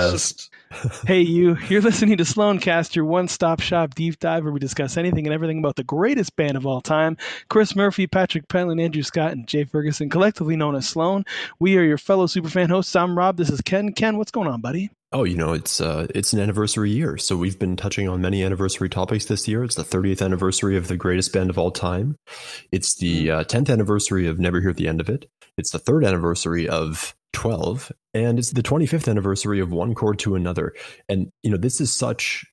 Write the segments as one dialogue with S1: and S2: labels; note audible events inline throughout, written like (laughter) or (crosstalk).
S1: best. (laughs)
S2: hey, you, you're listening to Sloancast, your one stop shop deep dive where we discuss anything and everything about the greatest band of all time Chris Murphy, Patrick Pentland, Andrew Scott, and Jay Ferguson, collectively known as Sloan. We are your fellow superfan hosts. I'm Rob. This is Ken. Ken, what's going on, buddy?
S1: Oh, you know, it's uh, it's an anniversary year, so we've been touching on many anniversary topics this year. It's the 30th anniversary of the greatest band of all time. It's the uh, 10th anniversary of Never Hear the End of It. It's the third anniversary of 12, and it's the 25th anniversary of One Chord to Another. And you know, this is such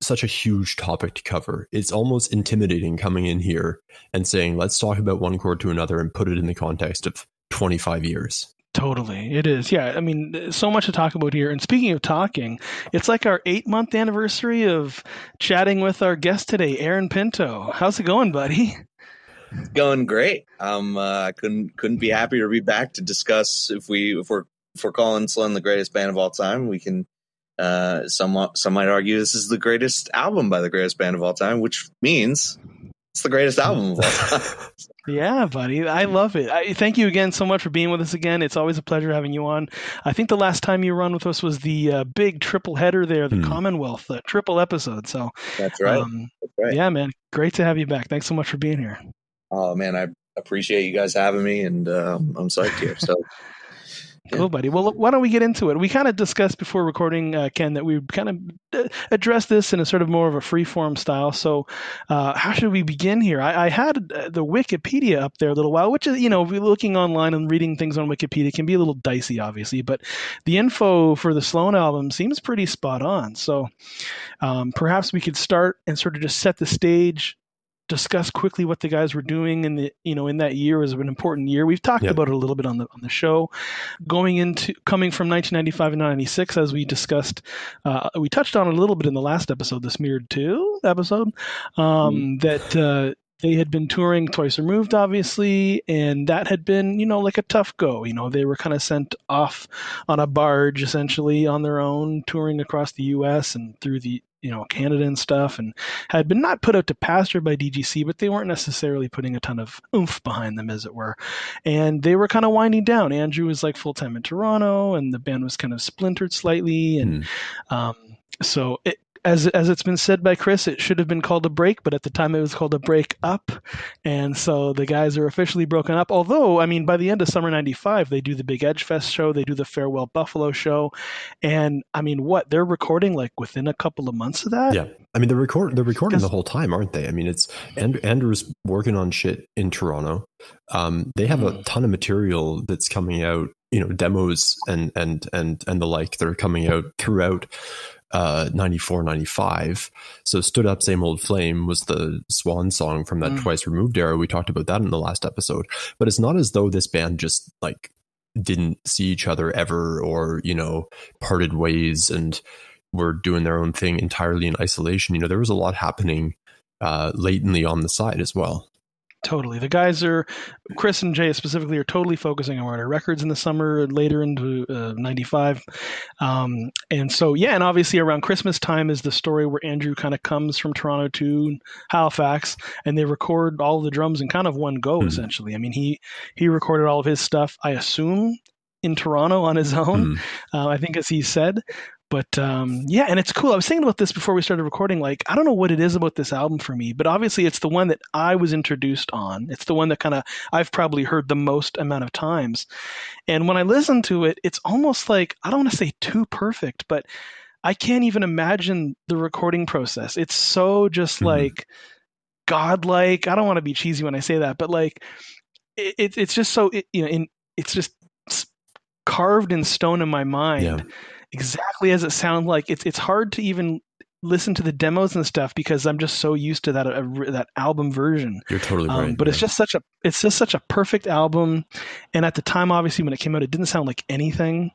S1: such a huge topic to cover. It's almost intimidating coming in here and saying, "Let's talk about One Chord to Another" and put it in the context of 25 years.
S2: Totally. It is. Yeah. I mean, so much to talk about here. And speaking of talking, it's like our eight month anniversary of chatting with our guest today, Aaron Pinto. How's it going, buddy?
S3: It's going great. Um, uh, couldn't couldn't be happier to be back to discuss if we if we're if we're calling Sloan the greatest band of all time, we can. Uh, some some might argue this is the greatest album by the greatest band of all time, which means it's the greatest album of all time. (laughs)
S2: yeah, buddy. I love it. I, thank you again so much for being with us again. It's always a pleasure having you on. I think the last time you were on with us was the uh, big triple header there, the mm. Commonwealth uh, triple episode. So
S3: that's right. Um,
S2: that's right. Yeah, man. Great to have you back. Thanks so much for being here.
S3: Oh man, I appreciate you guys having me, and uh, I'm psyched here. So (laughs)
S2: Cool, buddy. Well, why don't we get into it? We kind of discussed before recording, uh, Ken, that we kind of uh, address this in a sort of more of a free form style. So, uh, how should we begin here? I, I, had uh, the Wikipedia up there a little while, which is, you know, looking online and reading things on Wikipedia can be a little dicey, obviously, but the info for the Sloan album seems pretty spot on. So, um, perhaps we could start and sort of just set the stage discuss quickly what the guys were doing in the you know in that year was an important year. We've talked yep. about it a little bit on the on the show. Going into coming from 1995 and 96, as we discussed, uh, we touched on it a little bit in the last episode, the Smeared Two episode, um, mm. that. Uh, they had been touring twice removed obviously and that had been you know like a tough go you know they were kind of sent off on a barge essentially on their own touring across the us and through the you know Canada and stuff, and had been not put out to pasture by DGC, but they weren't necessarily putting a ton of oomph behind them, as it were. And they were kind of winding down. Andrew was like full time in Toronto, and the band was kind of splintered slightly, and mm. um, so it, as as it's been said by Chris, it should have been called a break, but at the time it was called a break up, and so the guys are officially broken up. Although, I mean, by the end of summer '95, they do the big Edge Fest show, they do the Farewell Buffalo show, and I mean, what they're recording like within a couple of months of that.
S1: Yeah, I mean, they're record they're recording the whole time, aren't they? I mean, it's and Andrew's working on shit in Toronto. Um, they have mm. a hmm. ton of material that's coming out you know demos and and and and the like that are coming out throughout uh, 94, 95. So Stood Up, Same Old Flame was the swan song from that mm. Twice Removed era. We talked about that in the last episode. But it's not as though this band just like didn't see each other ever or, you know, parted ways and were doing their own thing entirely in isolation. You know, there was a lot happening uh, latently on the side as well.
S2: Totally. The guys are, Chris and Jay specifically, are totally focusing on Warner Records in the summer, later into uh, 95. Um, and so, yeah, and obviously around Christmas time is the story where Andrew kind of comes from Toronto to Halifax and they record all the drums in kind of one go, mm. essentially. I mean, he, he recorded all of his stuff, I assume, in Toronto on his own, mm. uh, I think, as he said. But um, yeah, and it's cool. I was thinking about this before we started recording. Like, I don't know what it is about this album for me, but obviously it's the one that I was introduced on. It's the one that kind of I've probably heard the most amount of times. And when I listen to it, it's almost like I don't want to say too perfect, but I can't even imagine the recording process. It's so just mm-hmm. like godlike. I don't want to be cheesy when I say that, but like it, it it's just so it, you know, in, it's just carved in stone in my mind. Yeah exactly as it sounds like. It's it's hard to even listen to the demos and stuff because I'm just so used to that uh, that album version.
S1: You're totally um, right.
S2: But yeah. it's just such a it's just such a perfect album, and at the time, obviously, when it came out, it didn't sound like anything.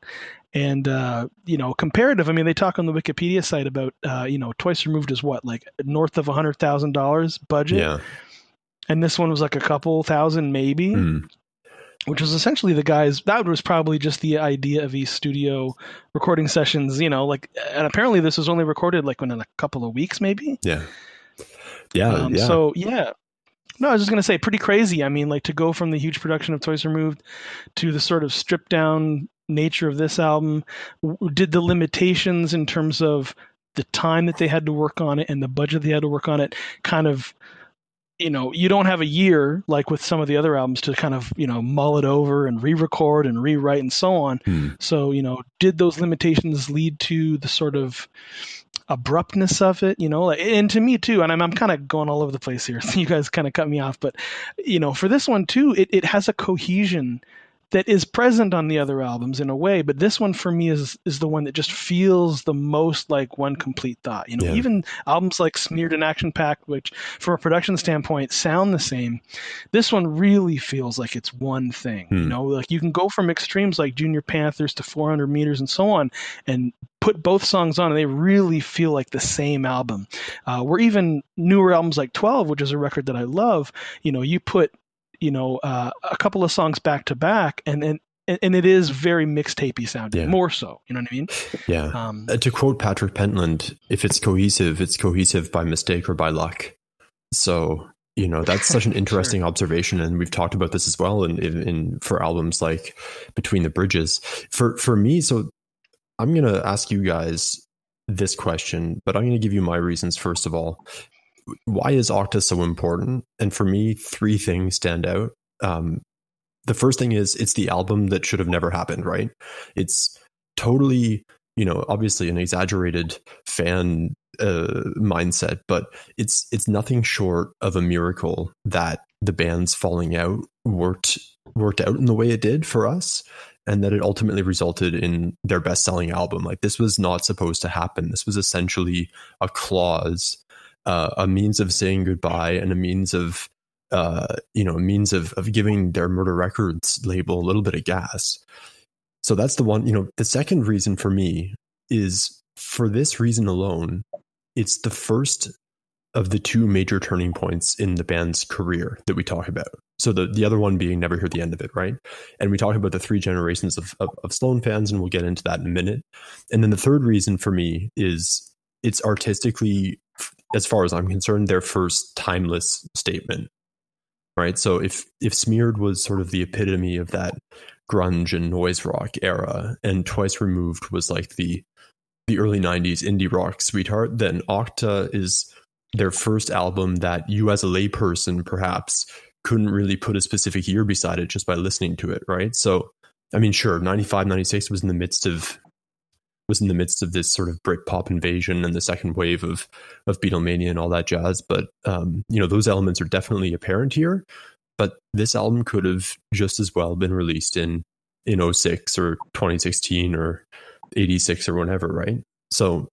S2: And uh, you know, comparative. I mean, they talk on the Wikipedia site about uh, you know, twice removed is what like north of a hundred thousand dollars budget.
S1: Yeah.
S2: And this one was like a couple thousand, maybe. Mm which was essentially the guys that was probably just the idea of these studio recording sessions you know like and apparently this was only recorded like within a couple of weeks maybe
S1: yeah yeah, um, yeah.
S2: so yeah no i was just going to say pretty crazy i mean like to go from the huge production of Twice Removed to the sort of stripped down nature of this album? Did the limitations in terms of the time that they had to work on it and the budget they had to work on it kind of you know you don't have a year like with some of the other albums to kind of you know mull it over and re-record and rewrite and so on hmm. so you know did those limitations lead to the sort of abruptness of it you know and to me too and i'm, I'm kind of going all over the place here (laughs) so you guys kind of cut me off but you know for this one too it, it has a cohesion that is present on the other albums in a way, but this one for me is is the one that just feels the most like one complete thought. You know, yeah. even albums like Smeared and Action Packed, which from a production standpoint sound the same, this one really feels like it's one thing. Hmm. You know, like you can go from extremes like Junior Panthers to 400 meters and so on, and put both songs on and they really feel like the same album. Uh, where even newer albums like 12, which is a record that I love, you know, you put you know uh, a couple of songs back to back, and and and it is very mixtapey sounding, yeah. more so. You know what I mean?
S1: Yeah. Um, uh, to quote Patrick Pentland, if it's cohesive, it's cohesive by mistake or by luck. So you know that's such an (laughs) interesting sure. observation, and we've talked about this as well in, in, in for albums like Between the Bridges. For for me, so I'm gonna ask you guys this question, but I'm gonna give you my reasons first of all why is Octa so important? And for me, three things stand out. Um, the first thing is it's the album that should have never happened, right? It's totally, you know, obviously an exaggerated fan uh, mindset, but it's it's nothing short of a miracle that the band's falling out worked worked out in the way it did for us and that it ultimately resulted in their best-selling album like this was not supposed to happen this was essentially a clause uh, a means of saying goodbye and a means of uh, you know a means of of giving their Murder Records label a little bit of gas. So that's the one. You know, the second reason for me is for this reason alone. It's the first of the two major turning points in the band's career that we talk about. So the, the other one being Never Hear the End of It, right? And we talk about the three generations of, of, of Sloan fans, and we'll get into that in a minute. And then the third reason for me is it's artistically as far as I'm concerned, their first timeless statement. Right. So if if Smeared was sort of the epitome of that grunge and noise rock era, and Twice Removed was like the the early '90s indie rock sweetheart, then Octa is their first album that you, as a layperson, perhaps couldn't really put a specific year beside it just by listening to it. Right. So I mean, sure, 95, 96 was in the midst of was in the midst of this sort of Britpop invasion and the second wave of of Beatlemania and all that jazz. But um, you know, those elements are definitely apparent here. But this album could have just as well been released in in 06 or 2016 or 86 or whatever, right? So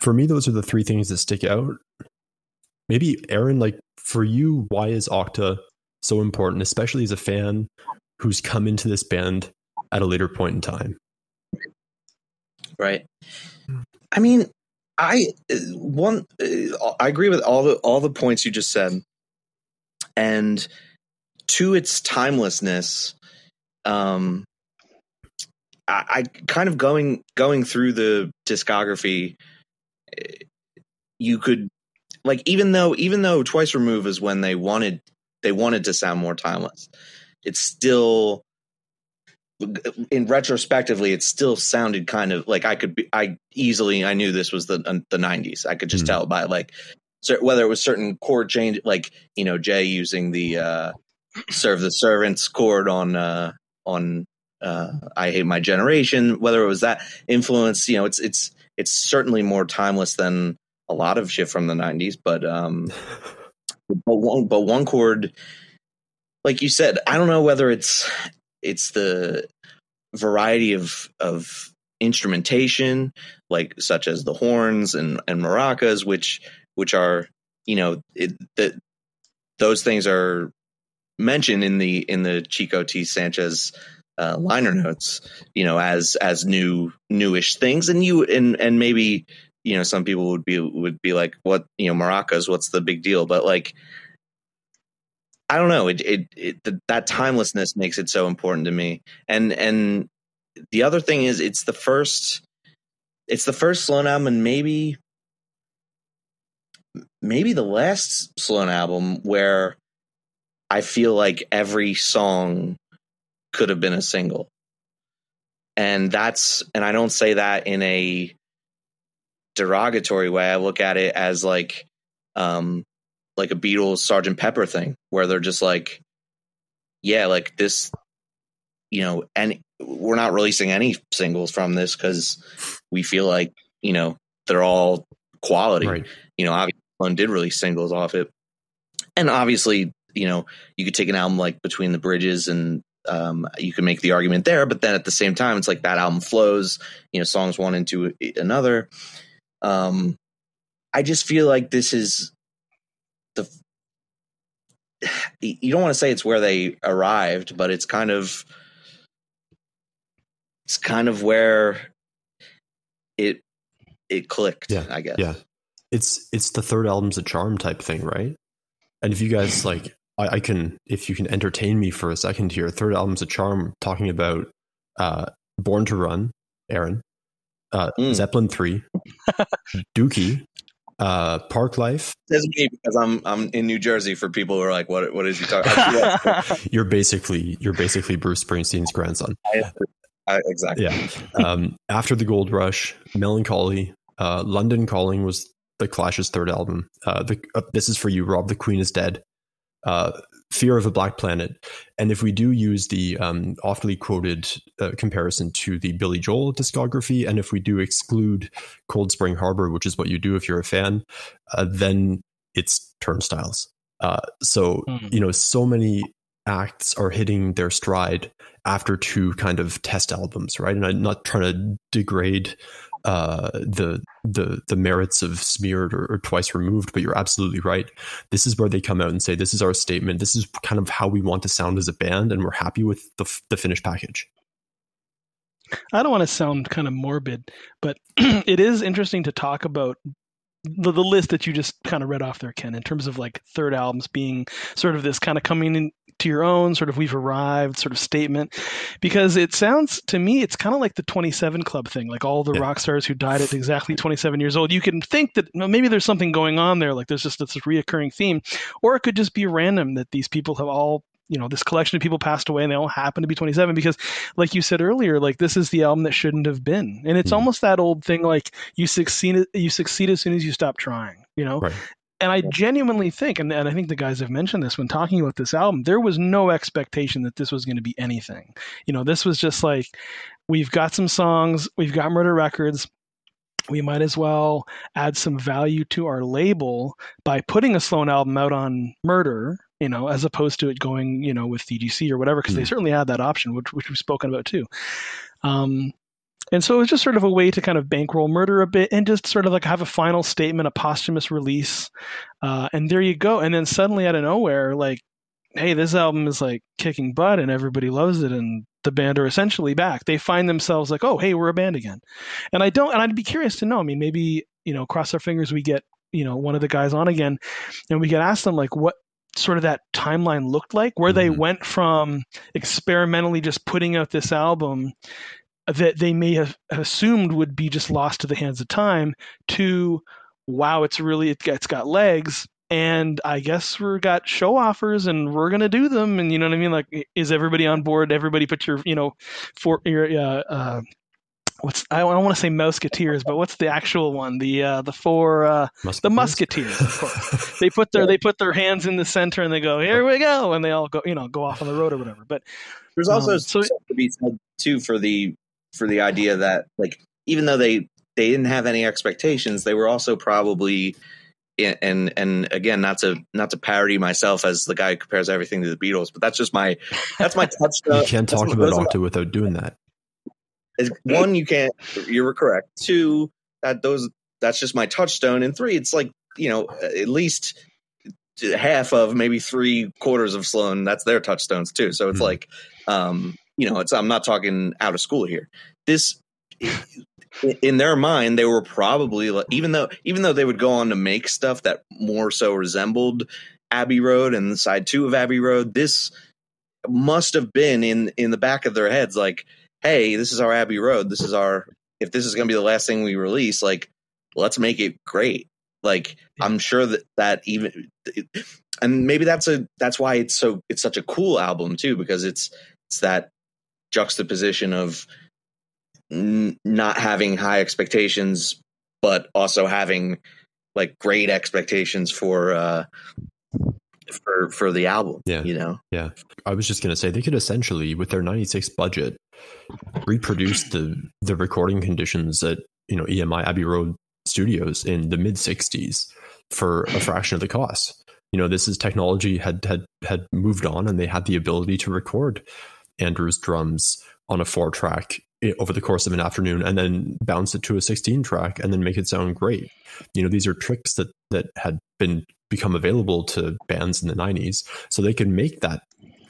S1: for me, those are the three things that stick out. Maybe Aaron, like for you, why is Octa so important, especially as a fan who's come into this band at a later point in time?
S3: Right. I mean, I one I agree with all the all the points you just said, and to its timelessness, um, I, I kind of going going through the discography, you could like even though even though twice remove is when they wanted they wanted to sound more timeless, it's still in retrospectively, it still sounded kind of like I could be, I easily, I knew this was the, the nineties. I could just mm-hmm. tell by like, so whether it was certain chord change, like, you know, Jay using the, uh, serve the servants chord on, uh, on, uh, I hate my generation, whether it was that influence, you know, it's, it's, it's certainly more timeless than a lot of shit from the nineties, but, um, (laughs) but one, but one chord, like you said, I don't know whether it's it's the variety of of instrumentation like such as the horns and and maracas which which are you know it, that those things are mentioned in the in the Chico T Sanchez uh, liner notes you know as as new newish things. And you and and maybe you know some people would be would be like what you know maracas what's the big deal? But like I don't know. It, it, it the, that timelessness makes it so important to me. And and the other thing is, it's the first, it's the first Sloan album, and maybe maybe the last Sloan album where I feel like every song could have been a single. and that's and I don't say that in a derogatory way. I look at it as like um like a Beatles Sergeant Pepper thing where they're just like yeah, like this you know, and we're not releasing any singles from this cuz we feel like, you know, they're all quality. Right. You know, obviously one did release singles off it. And obviously, you know, you could take an album like Between the Bridges and um, you can make the argument there, but then at the same time, it's like that album flows, you know, songs one into another. Um, I just feel like this is the. (sighs) You don't want to say it's where they arrived, but it's kind of. It's kind of where it it clicked.
S1: Yeah,
S3: I guess.
S1: Yeah, it's it's the third album's a charm type thing, right? And if you guys (sighs) like I, I, can, if you can entertain me for a second here, third album's a charm, talking about uh, Born to Run, Aaron, uh, mm. Zeppelin three, (laughs) Dookie, uh, Park Life.
S3: That's me because I'm I'm in New Jersey. For people who are like, what what is he talking? about? (laughs)
S1: you're basically you're basically Bruce Springsteen's grandson.
S3: I, exactly.
S1: Yeah. Um, after the Gold Rush, Mellon Collie, uh, London Calling was the Clash's third album. Uh, the, uh, this is for you, Rob. The Queen is dead uh, Fear of a Black Planet. And if we do use the um, often quoted uh, comparison to the Billy Joel discography, and if we do exclude Cold Spring Harbor, which is what you do if you're a fan, uh, then it's Turnstiles. Uh, so, mm. you know, so many acts are hitting their stride after two kind of test albums, right? And I'm not trying to degrade uh, the the the merits of smeared or, or, twice removed, but you're absolutely right. This is where they come out and say, "This is our statement. This is kind of how we want to sound as a band, and we're happy with the the finished package."
S2: I don't want to sound kind of morbid, but (clears throat) it is interesting to talk about the, the list that you just kind of read off there, Ken, in terms of like third albums being sort of this kind of coming into your own, sort of we've arrived sort of statement, because it sounds to me it's kind of like the 27 Club thing, like all the yeah. rock stars who died at exactly 27 years old. You can think that well, maybe there's something going on there, like there's just this reoccurring theme, or it could just be random that these people have all you know this collection of people passed away and they all happen to be 27 because like you said earlier like this is the album that shouldn't have been and it's mm-hmm. almost that old thing like you succeed you succeed as soon as you stop trying you know right. And i genuinely think and, and i think the guys have mentioned this when talking about this album there was no expectation that this was going to be anything you know this was just like we've got some songs we've got murder records we might as well add some value to our label by putting a Sloan album out on Murder, you know, as opposed to it going, you know, with DGC or whatever, because mm. they certainly had that option, which, which we've spoken about too. Um, and so it was just sort of a way to kind of bankroll murder a bit and just sort of like have a final statement, a posthumous release. Uh, and there you go. And then suddenly out of nowhere, like, hey, this album is like kicking butt and everybody loves it. And the band are essentially back. They find themselves like, oh, hey, we're a band again. And I don't, and I'd be curious to know. I mean, maybe, you know, cross our fingers, we get, you know, one of the guys on again and we can ask them like, what, sort of that timeline looked like, where mm-hmm. they went from experimentally just putting out this album that they may have assumed would be just lost to the hands of time to wow, it's really it's got legs. And I guess we've got show offers and we're gonna do them. And you know what I mean? Like, is everybody on board? Everybody put your, you know, for your uh, uh, what's I don't want to say Musketeers, but what's the actual one? The uh, the four uh, the Musketeers. Of course, (laughs) they put their they put their hands in the center and they go here we go, and they all go you know go off on the road or whatever. But
S3: there's also um, so, to be said too for the for the idea that like even though they they didn't have any expectations, they were also probably and and again not to not to parody myself as the guy who compares everything to the Beatles, but that's just my that's my (laughs) touchstone.
S1: you can't talk about Octa without doing that.
S3: Is one you can't you were correct. Two that those that's just my touchstone. And three it's like you know at least half of maybe three quarters of sloan that's their touchstones too. So it's mm-hmm. like um you know it's i'm not talking out of school here this in their mind they were probably like, even though even though they would go on to make stuff that more so resembled abbey road and the side two of abbey road this must have been in in the back of their heads like hey, this is our Abbey Road. This is our if this is going to be the last thing we release, like let's make it great. Like I'm sure that that even and maybe that's a that's why it's so it's such a cool album too because it's it's that juxtaposition of n- not having high expectations, but also having like great expectations for uh, for for the album.
S1: Yeah,
S3: you know.
S1: Yeah, I was just gonna say they could essentially, with their '96 budget, reproduce the the recording conditions at you know EMI Abbey Road Studios in the mid '60s for a fraction of the cost. You know, this is technology had had had moved on, and they had the ability to record Andrew's drums on a four track over the course of an afternoon and then bounce it to a 16 track and then make it sound great you know these are tricks that that had been become available to bands in the 90s so they could make that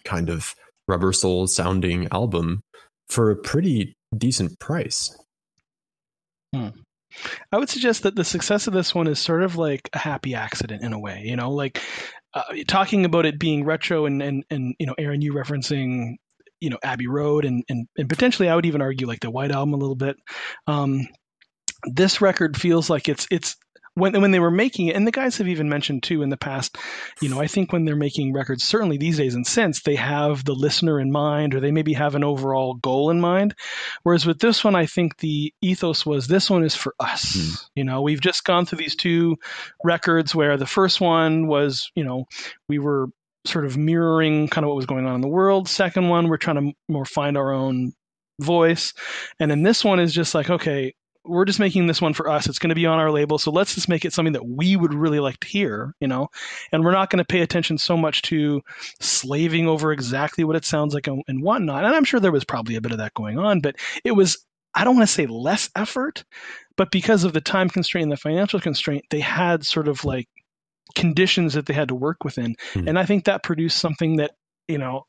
S1: kind of rubber soul sounding album for a pretty decent price
S2: hmm. I would suggest that the success of this one is sort of like a happy accident in a way, you know, like uh, talking about it being retro and, and, and, you know, Aaron, you referencing you know Abbey Road and and and potentially I would even argue like the White Album a little bit. Um, this record feels like it's it's when when they were making it, and the guys have even mentioned too in the past, you know, I think when they're making records, certainly these days and since, they have the listener in mind, or they maybe have an overall goal in mind. Whereas with this one, I think the ethos was this one is for us. Mm. You know, we've just gone through these two records where the first one was, you know, we were sort of mirroring kind of what was going on in the world. Second one, we're trying to more find our own voice. And then this one is just like, okay, we're just making this one for us. It's going to be on our label. So let's just make it something that we would really like to hear, you know? And we're not going to pay attention so much to slaving over exactly what it sounds like and, and whatnot. And I'm sure there was probably a bit of that going on, but it was, I don't want to say less effort, but because of the time constraint and the financial constraint, they had sort of like conditions that they had to work within. Mm. And I think that produced something that, you know,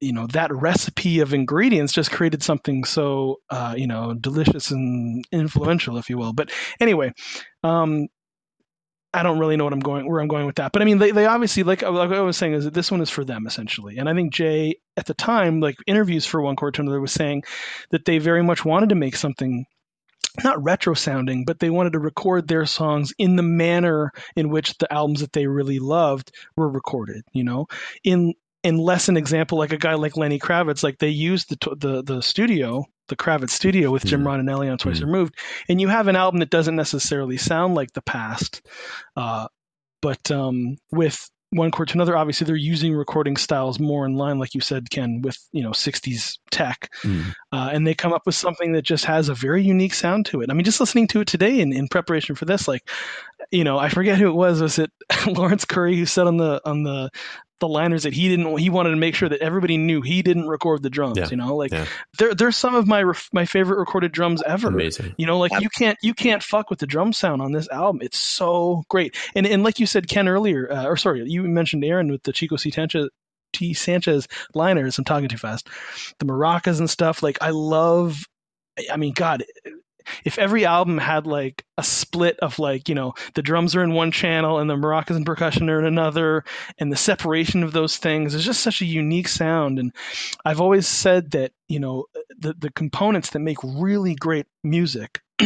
S2: you know that recipe of ingredients just created something so uh, you know delicious and influential if you will but anyway um, I don't really know what I'm going where I'm going with that, but I mean, they, they obviously like, like I was saying is that this one is for them essentially, and I think Jay at the time, like interviews for One Chord to Another, was saying that they very much wanted to make something not retro sounding, but they wanted to record their songs in the manner in which the albums that they really loved were recorded. You know, in in less an example like a guy like Lenny Kravitz, like they used the the the studio, the Kravitz studio with Jim mm. Rondinelli on Twice mm. Removed, and you have an album that doesn't necessarily sound like the past, uh, but um, with one chord to another. Obviously, they're using recording styles more in line, like you said, Ken, with you know '60s tech, mm. uh, and they come up with something that just has a very unique sound to it. I mean, just listening to it today in, in preparation for this, like, you know, I forget who it was. Was it (laughs) Laurence Currie who said on the on the the liners that he didn't he wanted to make sure that everybody knew he didn't record the drums yeah. you know like yeah. they're they're some of my my favorite recorded drums ever
S1: amazing
S2: you know like you can't you can't fuck with the drum sound on this album it's so great and and like you said Ken earlier uh, or sorry you mentioned Aaron with the Chico C. Sanchez T. Sanchez liners I'm talking too fast the maracas and stuff like I love I mean God if every album had like a split of like you know the drums are in one channel and the maracas and percussion are in another and the separation of those things is just such a unique sound. And i've always said that you know the the components that make really great music (clears throat)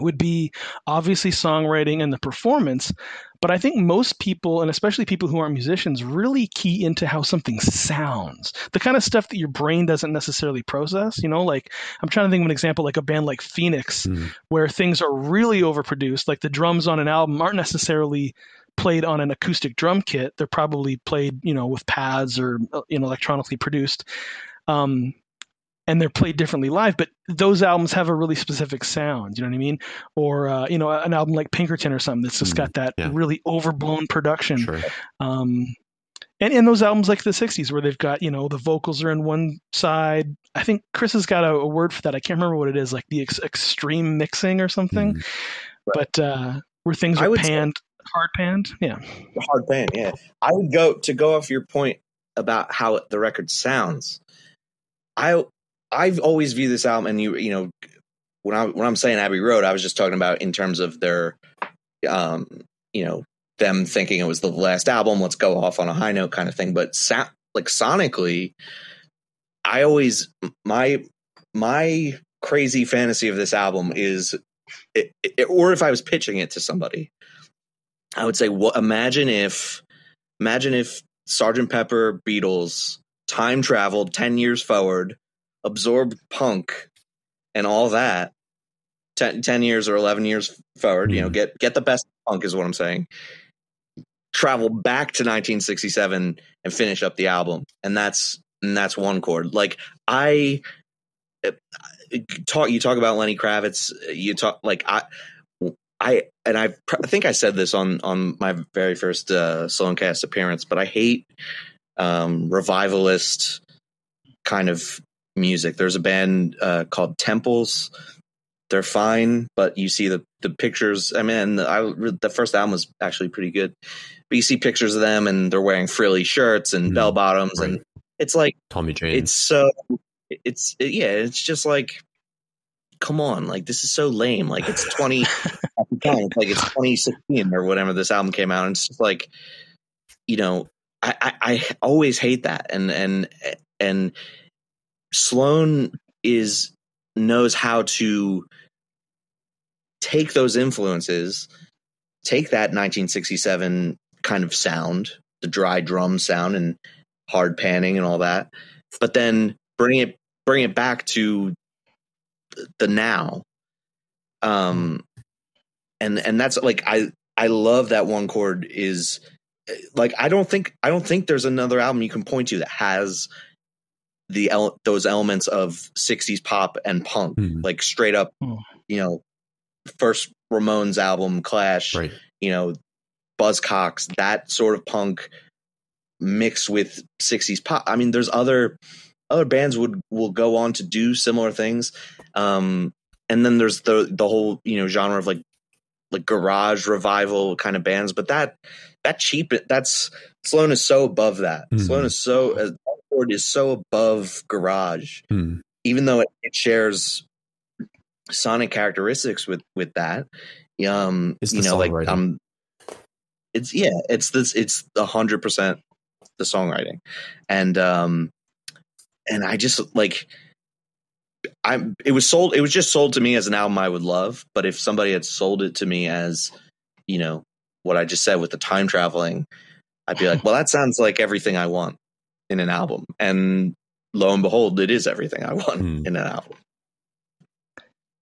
S2: would be obviously songwriting and the performance but I think most people, and especially people who aren't musicians, really key into how something sounds. The kind of stuff that your brain doesn't necessarily process. You know, like I'm trying to think of an example like a band like Phoenix, mm. where things are really overproduced. Like the drums on an album aren't necessarily played on an acoustic drum kit. They're probably played, you know, with pads or uh, you know electronically produced. Um, and they're played differently live, but those albums have a really specific sound. You know what I mean? Or uh, you know, an album like Pinkerton or something that's just mm, got that yeah. really overblown production.
S1: Sure.
S2: Um, and in those albums like the 60s where they've got you know the vocals are in one side i think chris has got a, a word for that i can't remember what it is like the ex- extreme mixing or something mm. but uh where things are panned say, hard panned yeah
S3: hard panned, yeah i would go to go off your point about how the record sounds i I've always viewed this album, and you you know when I when I'm saying Abbey Road, I was just talking about in terms of their, um, you know, them thinking it was the last album. Let's go off on a high note, kind of thing. But sa- like sonically, I always my my crazy fantasy of this album is, it, it, or if I was pitching it to somebody, I would say, what? Imagine if, imagine if Sergeant Pepper Beatles time traveled ten years forward absorbed punk and all that 10, 10 years or 11 years forward, you know, get get the best punk is what I'm saying. Travel back to 1967 and finish up the album. And that's and that's one chord. Like I uh, talk you talk about Lenny Kravitz, you talk like I I and I, I think I said this on on my very first uh, Sloancast appearance, but I hate um, revivalist kind of music. There's a band uh, called Temples. They're fine, but you see the the pictures. I mean, I, the first album was actually pretty good, but you see pictures of them and they're wearing frilly shirts and mm, bell bottoms, right. and it's like
S1: Tommy James.
S3: It's so it's it, yeah, it's just like come on, like this is so lame. Like it's twenty, (laughs) it's like it's twenty sixteen or whatever this album came out, and it's just like you know, I, I, I always hate that, and and and Sloan is knows how to take those influences, take that 1967 kind of sound, the dry drum sound and hard panning and all that, but then bring it bring it back to the now. Um and and that's like I I love that one chord is like I don't think I don't think there's another album you can point to that has the those elements of 60s pop and punk mm. like straight up oh. you know first Ramones album Clash right. you know Buzzcocks that sort of punk mixed with 60s pop I mean there's other other bands would will go on to do similar things um and then there's the the whole you know genre of like like garage revival kind of bands but that that cheap that's Sloan is so above that mm. Sloan is so is so above Garage, hmm. even though it, it, shares sonic characteristics with with that. Um, it's you know, like um, it's yeah, it's this, it's a hundred percent the songwriting, and um, and I just like. I'm. It was sold. It was just sold to me as an album I would love. But if somebody had sold it to me as, you know, what I just said with the time traveling, I'd be like, well, that sounds like everything I want in an album. And lo and behold, it is everything I want mm. in an album.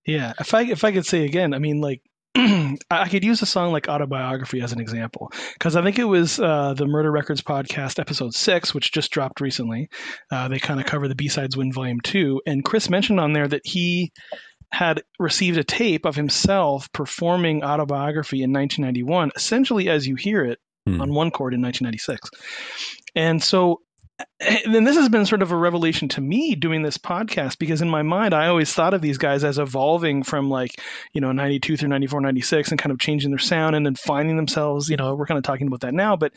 S2: Yeah, if I if I could say again, I mean, like (clears throat) I could use a song like Autobiography as an example because I think it was uh, the Murder Records podcast episode six, which just dropped recently. Uh, they kind of cover the B sides win volume two, and Chris mentioned on there that he had received a tape of himself performing Autobiography in 1991, essentially as you hear it hmm. on one chord in 1996. And so and then this has been sort of a revelation to me doing this podcast because in my mind i always thought of these guys as evolving from like you know 92 through 94 96 and kind of changing their sound and then finding themselves you know we're kind of talking about that now but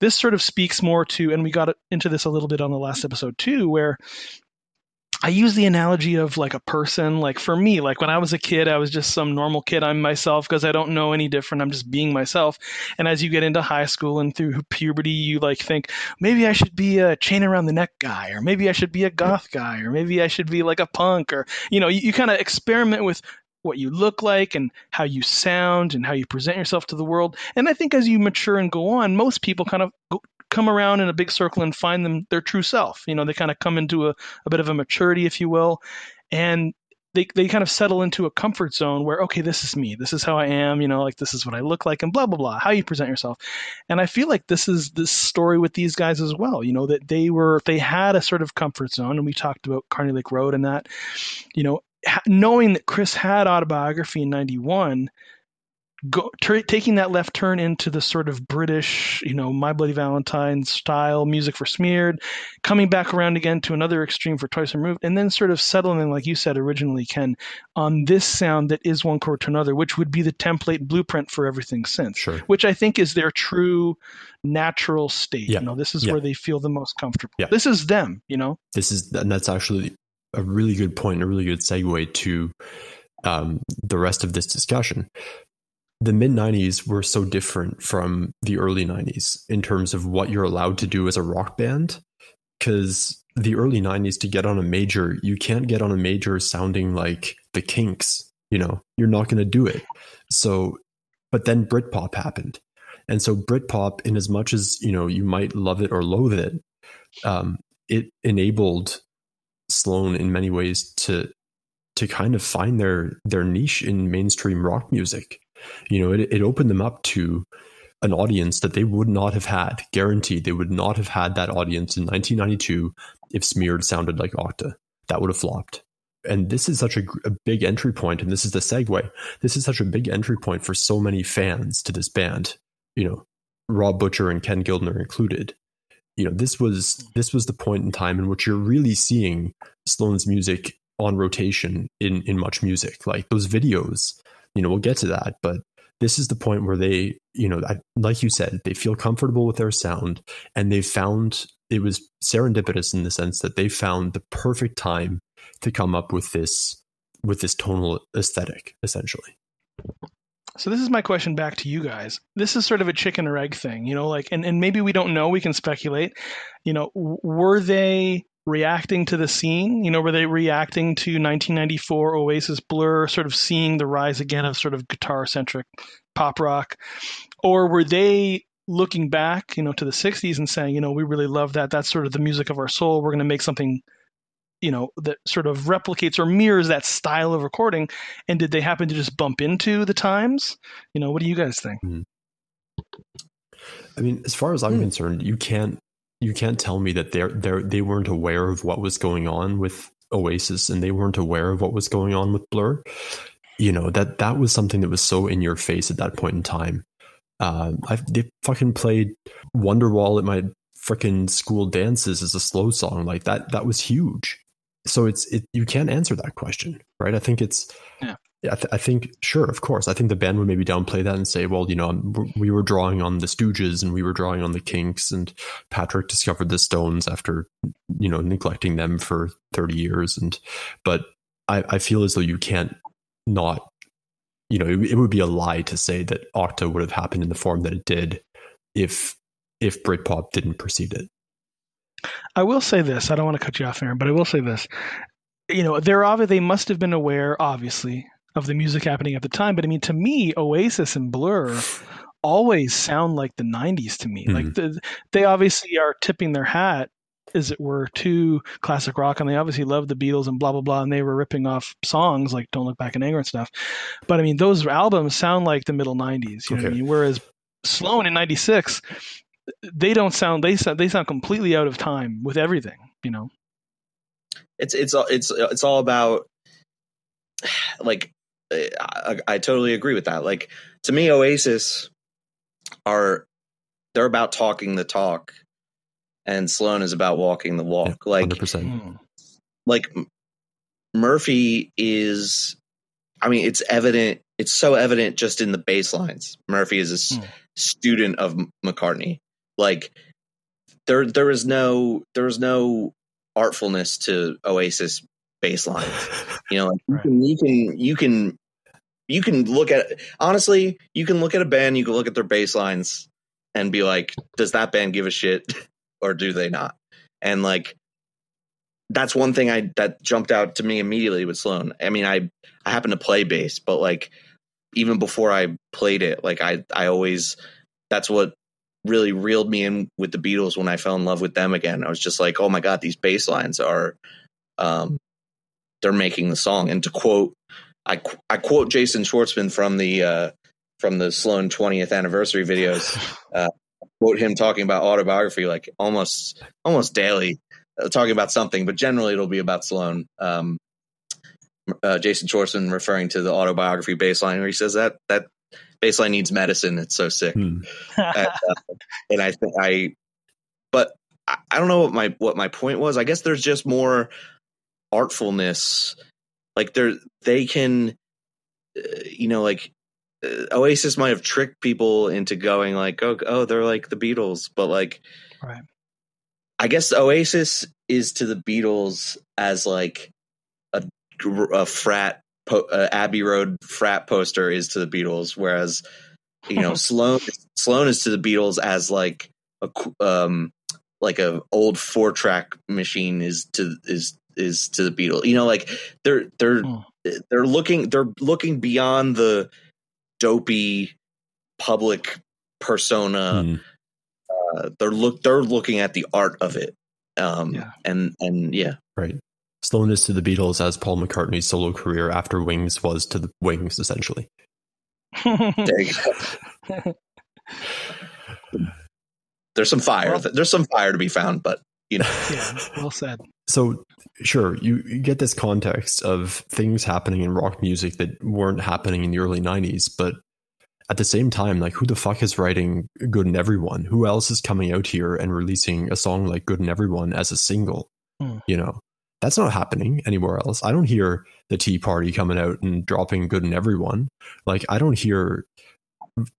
S2: this sort of speaks more to and we got into this a little bit on the last episode too where I use the analogy of like a person. Like for me, like when I was a kid, I was just some normal kid. I'm myself because I don't know any different. I'm just being myself. And as you get into high school and through puberty, you like think maybe I should be a chain around the neck guy, or maybe I should be a goth guy, or maybe I should be like a punk, or you know, you, you kind of experiment with what you look like and how you sound and how you present yourself to the world. And I think as you mature and go on, most people kind of come around in a big circle and find them their true self. You know, they kind of come into a, a bit of a maturity, if you will, and they, they kind of settle into a comfort zone where okay this is me this is how i am you know like this is what i look like and blah blah blah how you present yourself and i feel like this is this story with these guys as well you know that they were they had a sort of comfort zone and we talked about Carney Lake Road and that you know knowing that chris had autobiography in 91 go, t- taking that left turn into the sort of British, you know, My Bloody Valentine style music for Smeared, coming back around again to another extreme for Twice Removed, and then sort of settling, like you said originally, Ken, on this sound that is one chord to another, which would be the template blueprint for everything since,
S1: sure.
S2: which I think is their true natural state. Yeah. You know, this is yeah. where they feel the most comfortable. Yeah. This is them, you know?
S1: This is, and that's actually a really good point, a really good segue to um, the rest of this discussion the mid 90s were so different from the early 90s in terms of what you're allowed to do as a rock band. Because the early 90s to get on a major you can't get on a major sounding like the kinks you know? You're not going to do it. So but then britpop happened. And so britpop in as much as you know you might love it or loathe it um, it enabled sloan in many ways to to kind of find their their niche in mainstream rock music. You know, it, it opened them up to an audience that they would not have had. Guaranteed, they would not have had that audience in 1992 if Smeared sounded like Octa. That would have flopped. And this is such a, a big entry point, and this is the segue. This is such a big entry point for so many fans to this band. You know, Rob Butcher and Ken Gildner included. You know, this was this was the point in time in which you're really seeing Sloan's music on rotation in in MuchMusic. Like those videos, you know, we'll get to that, but this is the point where they, you know, like you said, they feel comfortable with their sound and they found it was serendipitous in the sense that they found the perfect time to come up with this with this tonal aesthetic essentially.
S2: So this is my question back to you guys. This is sort of a chicken or egg thing, you know, like and, and maybe we don't know, we can speculate. You know, were they reacting to the scene? You know, were they reacting to 1994 Oasis Blur, sort of seeing the rise again of sort of guitar centric pop rock? Or were they looking back, you know, to the 60s and saying, you know, we really love that. That's sort of the music of our soul. We're going to make something, you know, that sort of replicates or mirrors that style of recording. And did they happen to just bump into the times? You know, what do you guys think? Mm-hmm.
S1: I mean, as far as I'm mm. concerned, you can't you can't tell me that they're they're they weren't aware of what was going on with Oasis and they weren't aware of what was going on with Blur. You know that that was something that was so in your face at that point in time. Uh, I they fucking played Wonderwall at my freaking school dances as a slow song like that. That was huge. So it's it you can't answer that question, right? I think it's yeah. I, th- I, think sure, of course. I think the band would maybe downplay that and say, "Well, you know, um, we were drawing on the Stooges and we were drawing on the Kinks, and Patrick discovered the Stones after you know neglecting them for thirty years." And but I, I feel as though you can't not, you know, it, it would be a lie to say that octa would have happened in the form that it did if if Britpop didn't precede it.
S2: I will say this. I don't want to cut you off, Aaron, but I will say this you know, they're obviously they must have been aware, obviously, of the music happening at the time. But I mean, to me, Oasis and Blur always sound like the 90s to me. Mm-hmm. Like the, they obviously are tipping their hat, as it were, to classic rock, and they obviously love the Beatles and blah blah blah, and they were ripping off songs like "Don't Look Back in Anger" and stuff. But I mean, those albums sound like the middle 90s. You okay. know what I mean? Whereas Sloan in '96, they don't sound they sound they sound completely out of time with everything. You know.
S3: It's it's it's it's all about (sighs) like I, I totally agree with that. Like to me, Oasis are they're about talking the talk, and Sloan is about walking the walk. Yeah, like 100%. like Murphy is. I mean, it's evident. It's so evident just in the bass lines. Murphy is a mm. student of McCartney. Like there, there is no, there is no artfulness to Oasis bass lines. (laughs) You know, like right. you, can, you can you can you can look at honestly, you can look at a band, you can look at their bass lines and be like, does that band give a shit (laughs) or do they not? And like that's one thing I that jumped out to me immediately with Sloan. I mean, I I happen to play bass, but like even before I played it, like I I always that's what really reeled me in with the Beatles when I fell in love with them again. I was just like, oh my god, these bass lines are um they're making the song. And to quote I I quote Jason Schwartzman from the uh, from the Sloan 20th anniversary videos. (laughs) Uh, quote him talking about autobiography like almost almost daily, uh, talking about something, but generally it'll be about Sloan. Um, uh, Jason Schwartzman referring to the autobiography bass line where he says that that bass line needs medicine. It's so sick, hmm. and, uh, and, I think I, but I, I don't know what my what my point was. I guess there's just more artfulness like they're they can, uh, you know, like uh, Oasis might have tricked people into going like, oh, oh, they're like the Beatles, but like,
S2: right.
S3: I guess Oasis is to the Beatles as like a, a frat po- uh, Abbey Road frat poster is to the Beatles, whereas you know (laughs) Sloan Sloan is to the Beatles as like a um like a old four track machine is to is is to the Beatles. You know, like they're they're oh. they're looking they're looking beyond the dopey public persona. Mm. Uh, they're look they're looking at the art of it. Um, yeah. and and yeah,
S1: right. Sloan is to the Beatles as Paul McCartney's solo career after Wings was to the Wings, essentially.
S3: there you go. There's some fire. There's some fire to be found, but you know.
S2: Yeah, well said.
S1: So sure, you, you get this context of things happening in rock music that weren't happening in the early '90s, but at the same time, like who the fuck is writing "Good in Everyone"? Who else is coming out here and releasing a song like "Good in Everyone" as a single? Hmm. You know, that's not happening anywhere else. I don't hear the Tea Party coming out and dropping "Good in Everyone." Like I don't hear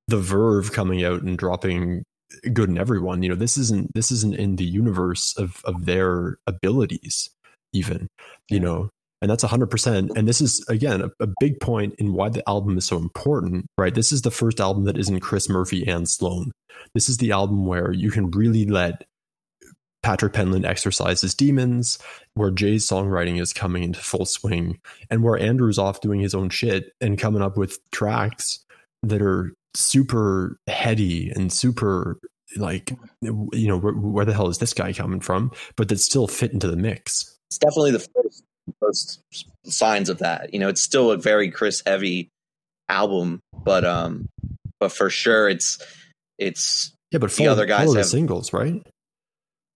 S1: the Verve coming out and dropping good in everyone. You know, this isn't this isn't in the universe of of their abilities, even. You know, and that's 100% and this is again a, a, big point in why the album is so important right? This is the first album that isn't chris murphy and sloan this is the album where you can really let patrick Pentland exercise his demons where jay's songwriting is coming into full swing and where andrew's off doing his own shit and coming up with tracks that are super heady and super like you know where, where, the hell is this guy coming from but that still fit into the mix
S3: it's definitely the first first signs of that you know it's still a very chris heavy album but um but for sure it's it's
S1: yeah but the other guys have singles right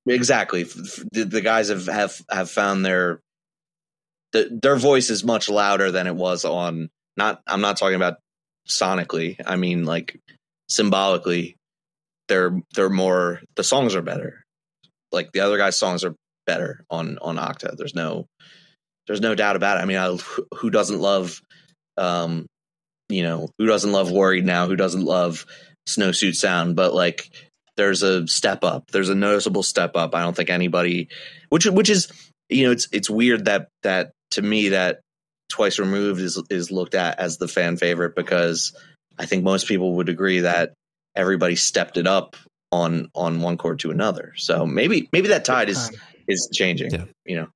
S3: exactly the, the guys have have have found their the, their voice is much louder than it was on not i'm not talking about sonically. I mean, like symbolically, they're they're more. The songs are better. Like the other guy's songs are better on on Octa. There's no there's no doubt about it. I mean, I, who doesn't love, um, you know, who doesn't love Worried now? Who doesn't love Snowsuit Sound? But like, there's a step up. There's a noticeable step up. I don't think anybody, which which is, you know, it's it's weird that that to me that twice removed is is looked at as the fan favorite because I think most people would agree that everybody stepped it up on on one chord to another. So maybe maybe that tide is is changing. Yeah. You know.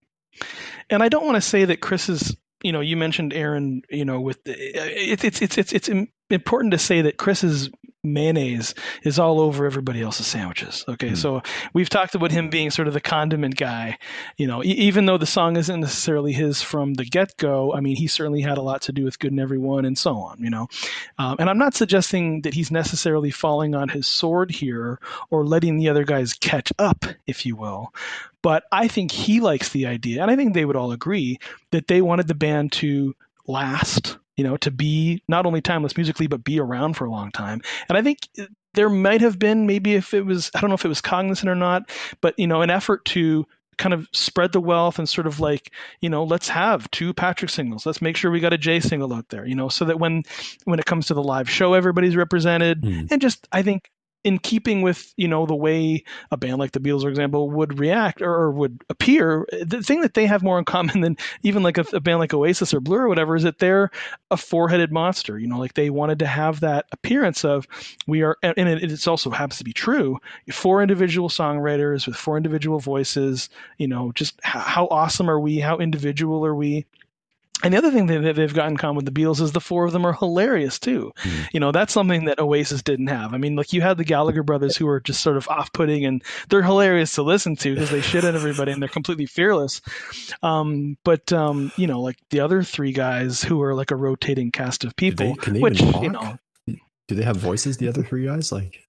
S2: And I don't want to say that Chris is you know, you mentioned Aaron, you know, with the, it's it's it's it's it's important to say that Chris's mayonnaise is all over everybody else's sandwiches. Okay, mm. so we've talked about him being sort of the condiment guy. You know, e- even though the song isn't necessarily his from the get go, I mean, he certainly had a lot to do with Good in Everyone and so on. You know, um, and I'm not suggesting that he's necessarily falling on his sword here or letting the other guys catch up, if you will. But I think he likes the idea, and I think they would all agree that they wanted the band to last you know, to be not only timeless musically, but be around for a long time. And I think there might have been, maybe if it was, I don't know if it was cognizant or not, but, you know, an effort to kind of spread the wealth and sort of like you know let's have two patrick singles let's make sure we got a j single out there you know so that when when it comes to the live show everybody's represented mm. and just i think in keeping with you know the way a band like the Beatles, for example, would react or, would appear, the thing that they have more in (laughs) common than even like a, a, band like Oasis or Blur or whatever is that they're a four-headed monster. You know, like they wanted to have that appearance of we are, and it, it's also happens to be true. Four individual songwriters with four individual voices. You know, just how, how awesome are we? How individual are we? And the other thing that they've got in common with the Beatles is the four of them are hilarious too. Mm. You know, that's something that Oasis didn't have. I mean, like you had the Gallagher brothers who are just sort of off-putting and they're hilarious to listen to because they shit at everybody and they're completely fearless. Um, but um, you know, like the other three guys who are like a rotating cast of people, they, which you know,
S1: do they have voices? The other three guys, like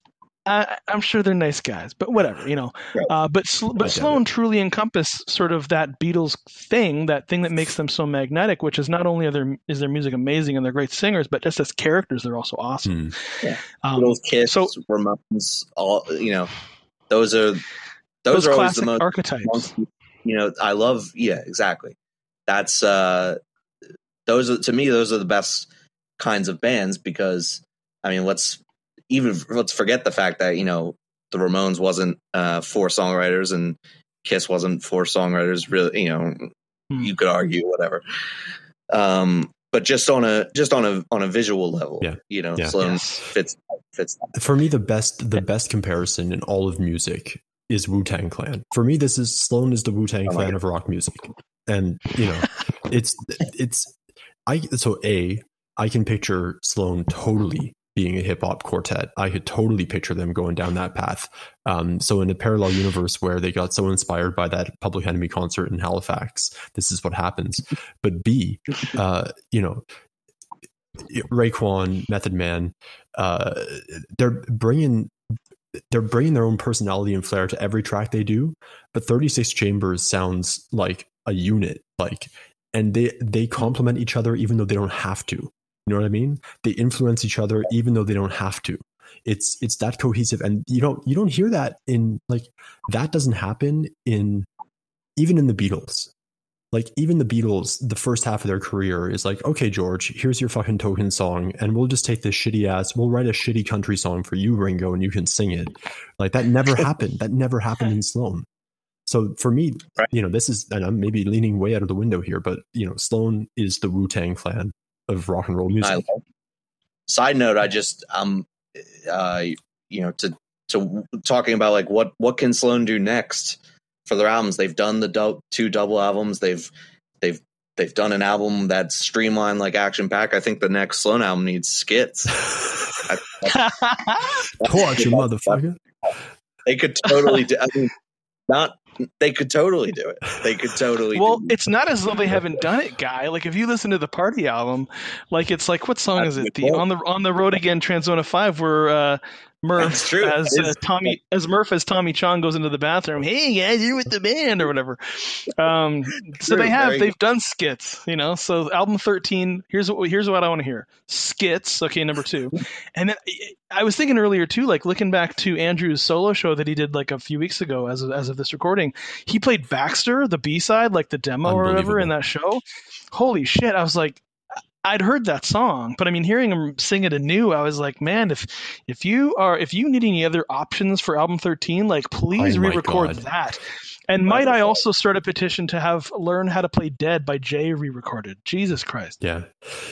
S2: I, am sure they're nice guys, but whatever, you know. Right. Uh, but but Sloan truly encompass sort of that Beatles thing, that thing that makes them so magnetic, which is not only are their is their music amazing and they're great singers, but just as characters, they're also awesome.
S3: Mm. Yeah, um, Beatles, Kiss, so, Ramones, all you know, those are those, those are always the most
S2: archetypes.
S3: You know, I love. Yeah, exactly. That's uh, those are to me those are the best kinds of bands because I mean, let's even let's forget the fact that you know the Ramones wasn't uh, four songwriters and Kiss wasn't four songwriters. Really, you know, hmm. you could argue whatever. Um, but just on a just on a on a visual level, yeah. you know, yeah. Sloan yes. fits fits.
S1: For me, the best the best comparison in all of music is Wu Tang Clan. For me, this is Sloan is the Wu Tang oh Clan of rock music, and you know, (laughs) it's it's I so a I can picture Sloan totally being a hip hop quartet. I could totally picture them going down that path. Um, so in a parallel universe where they got so inspired by that Public Enemy concert in Halifax, this is what happens. But B, uh, you know, Raekwon, Method Man, uh, they're bringing they're bringing their own personality and flair to every track they do. But 36 Chambers sounds like a unit, like, and they they complement each other even though they don't have to. You know what I mean? They influence each other even though they don't have to. It's it's that cohesive, and you don't you don't hear that in like that doesn't happen in even in the Beatles. Like even the Beatles, the first half of their career is like, okay, George, here's your fucking token song, and we'll just take this shitty ass, we'll write a shitty country song for you, Ringo, and you can sing it. Like that never (laughs) happened. That never happened in Sloan. So for me, right. you know, this is, and I'm maybe leaning way out of the window here, but you know, Sloan is the Wu Tang clan of rock and roll music.
S3: Side note, I just um uh you know to to talking about like what what can Sloan do next for their albums. They've done the do- two double albums. They've they've they've done an album that's streamlined like Action Pact. I think the next Sloan album needs skits. (laughs) (laughs)
S1: Torch, motherfucker.
S3: They could totally do. I mean, not they could totally do it. They could totally.
S2: Well, it's not as though they haven't done it, guy. Like if you listen to the party album, like it's like what song That's is it? The on the on the road again, Transzona Five, where uh, Murph as uh, Tommy as Murph as Tommy Chong goes into the bathroom. Hey guys, you're with the band or whatever. Um, (laughs) so they have they've done skits, you know. So album thirteen. Here's what here's what I want to hear. Skits. Okay, number two. (laughs) And then I was thinking earlier too, like looking back to Andrew's solo show that he did like a few weeks ago, as of, as of this recording, he played Baxter, the B side, like the demo or whatever in that show. Holy shit! I was like, I'd heard that song, but I mean, hearing him sing it anew, I was like, man, if if you are if you need any other options for album thirteen, like please oh re-record that. And might I also start a petition to have learn how to play Dead by Jay re-recorded? Jesus Christ.
S1: Yeah.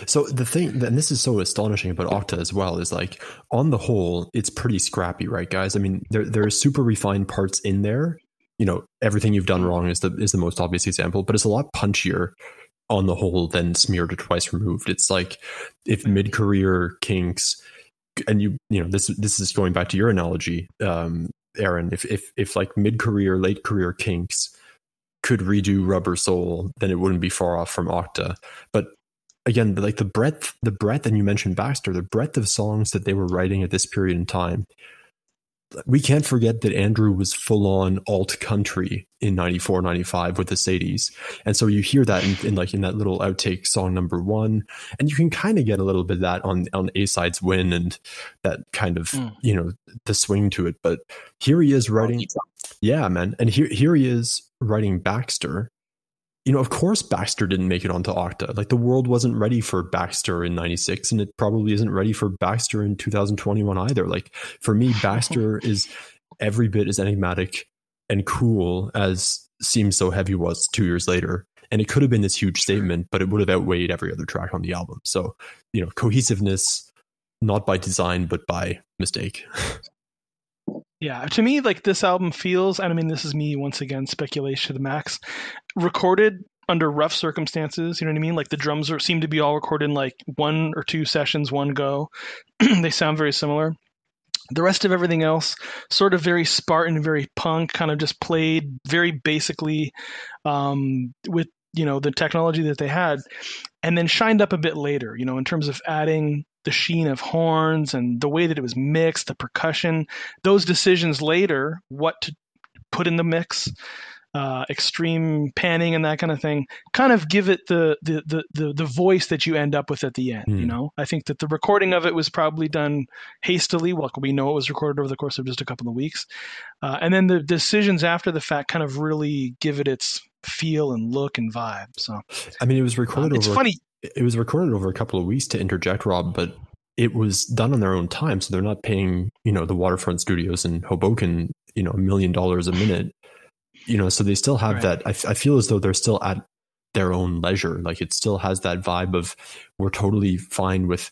S1: So the thing, and this is so astonishing about Octa as well, is like on the whole, it's pretty scrappy, right, guys? I mean, there there are super refined parts in there. You know, everything you've done wrong is the is the most obvious example, but it's a lot punchier on the whole than smeared or twice removed. It's like if mid career kinks and you you know this this is going back to your analogy, um, Aaron. If if if like mid career, late career kinks could redo Rubber Soul, then it wouldn't be far off from Octa. But again, like the breadth, the breadth, and you mentioned Baxter, the breadth of songs that they were writing at this period in time we can't forget that Andrew was full on alt country in 94, 95 with the Sadies. And so you hear that in, in, like in that little outtake song number one. And you can kind of get a little bit of that on, on A sides win and that kind of, mm. you know, the swing to it. But here he is writing. Yeah, man. And here, here he is writing Baxter you know, of course, Baxter didn't make it onto Octa. Like the world wasn't ready for Baxter in '96, and it probably isn't ready for Baxter in 2021 either. Like for me, (laughs) Baxter is every bit as enigmatic and cool as Seems So Heavy was two years later. And it could have been this huge statement, but it would have outweighed every other track on the album. So, you know, cohesiveness, not by design, but by mistake. (laughs)
S2: Yeah, to me, like this album feels, and I mean, this is me once again, speculation to the max, recorded under rough circumstances. You know what I mean? Like the drums are, seem to be all recorded in like one or two sessions, one go. (clears throat) they sound very similar. The rest of everything else, sort of very Spartan, very punk, kind of just played very basically um, with you know the technology that they had, and then shined up a bit later. You know, in terms of adding the sheen of horns and the way that it was mixed, the percussion, those decisions later, what to put in the mix, uh, extreme panning and that kind of thing, kind of give it the, the the the the, voice that you end up with at the end. Mm. You hmm. know, I think that the recording of it was probably done hastily. Well, we know it was recorded over the course of just a couple of weeks, uh, and then the decisions after the fact kind of really give it its feel and look and vibe. So,
S1: I mean, it was recorded. Uh,
S2: it's funny
S1: it was recorded over a couple of weeks to interject Rob, but it was done on their own time, so they're not paying you know the Waterfront Studios in Hoboken you know a million dollars a minute. You know, so they still have right. that. I, I feel as though they're still at their own leisure. Like it still has that vibe of we're totally fine with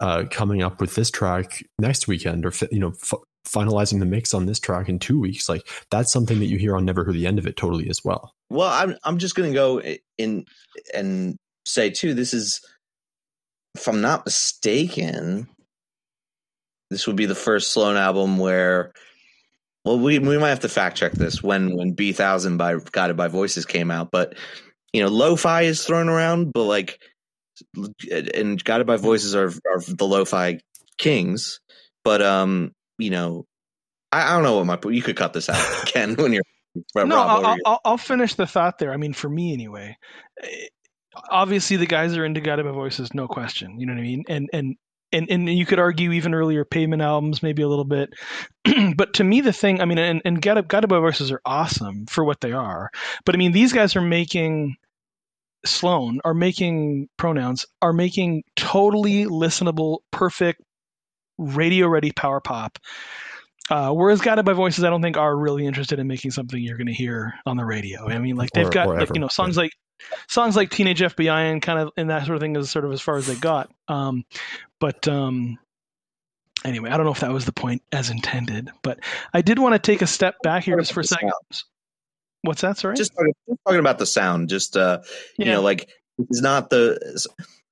S1: uh, coming up with this track next weekend, or you know, f- finalizing the mix on this track in two weeks. Like that's something that you hear on Never Heard the End of It totally as well.
S3: Well, I'm I'm just gonna go in and say too, this is, if I'm not mistaken, this would be the first Sloan album where well we we might have to fact check this when when Bee Thousand by Guided by Voices came out, but you know, lo-fi is thrown around, but like and Guided by Voices are are the lo-fi kings. But um, you know, I, I don't know what my you could cut this out, (laughs) Ken, when you're
S2: no, I'll, I'll, I'll, finish the thought there. I mean, for me anyway, obviously the guys are into Guided by Voices, no question. You know what I mean? And and and and you could argue even earlier Pavement albums maybe a little bit (clears throat) but to me the thing i mean and, and Guided, Guided by Voices are awesome for what they are but i mean these guys are making sloan are making pronouns are making totally listenable perfect radio ready power pop uh, whereas Guided by Voices, I don't think are really interested in making something you're going to hear on the radio. I mean, like they've or, got or like, you know songs yeah. like songs like Teenage FBI and kind of and that sort of thing is sort of as far as they got. Um, but um, anyway, I don't know if that was the point as intended, but I did want to take a step back here just for a second. What's that? Sorry,
S3: just talking, just talking about the sound. Just uh, yeah. you know, like it's not the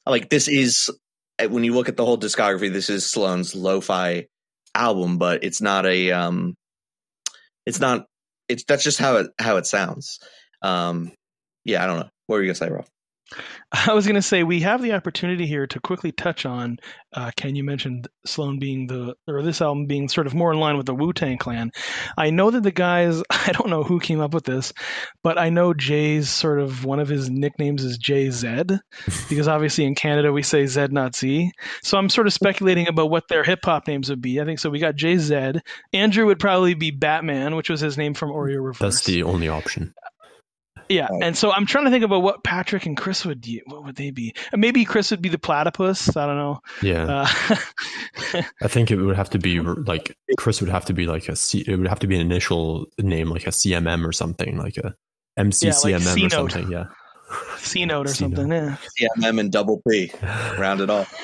S3: like this is when you look at the whole discography. This is Sloan's lo-fi album, but it's not a um, it's not it's that's just how it how it sounds. Um, yeah, I don't know. What were you gonna say, Rob? (laughs)
S2: I was going to say we have the opportunity here to quickly touch on. Uh, Ken, you mentioned Sloan being the or this album being sort of more in line with the Wu Tang Clan. I know that the guys. (laughs) I don't know who came up with this, but I know Jay's sort of one of his nicknames is Jay Z (laughs) because obviously in Canada we say Z not Z. So I'm sort of speculating about what their hip hop names would be. I think so. We got Jay Z. Andrew would probably be Batman, which was his name from Oreo Reverse.
S1: That's the only option.
S2: Yeah, right. and so I'm trying to think about what Patrick and Chris would do. What would they be? Maybe Chris would be the platypus. I don't know.
S1: Yeah. Uh, I think it would have to be (laughs) like Chris would have to be like a C. It would have to be an initial name, like a CMM or something, like a MCCMM yeah, like or (laughs) something. Yeah.
S2: C note or C-note. something. Yeah.
S3: CMM and double P. Round it off.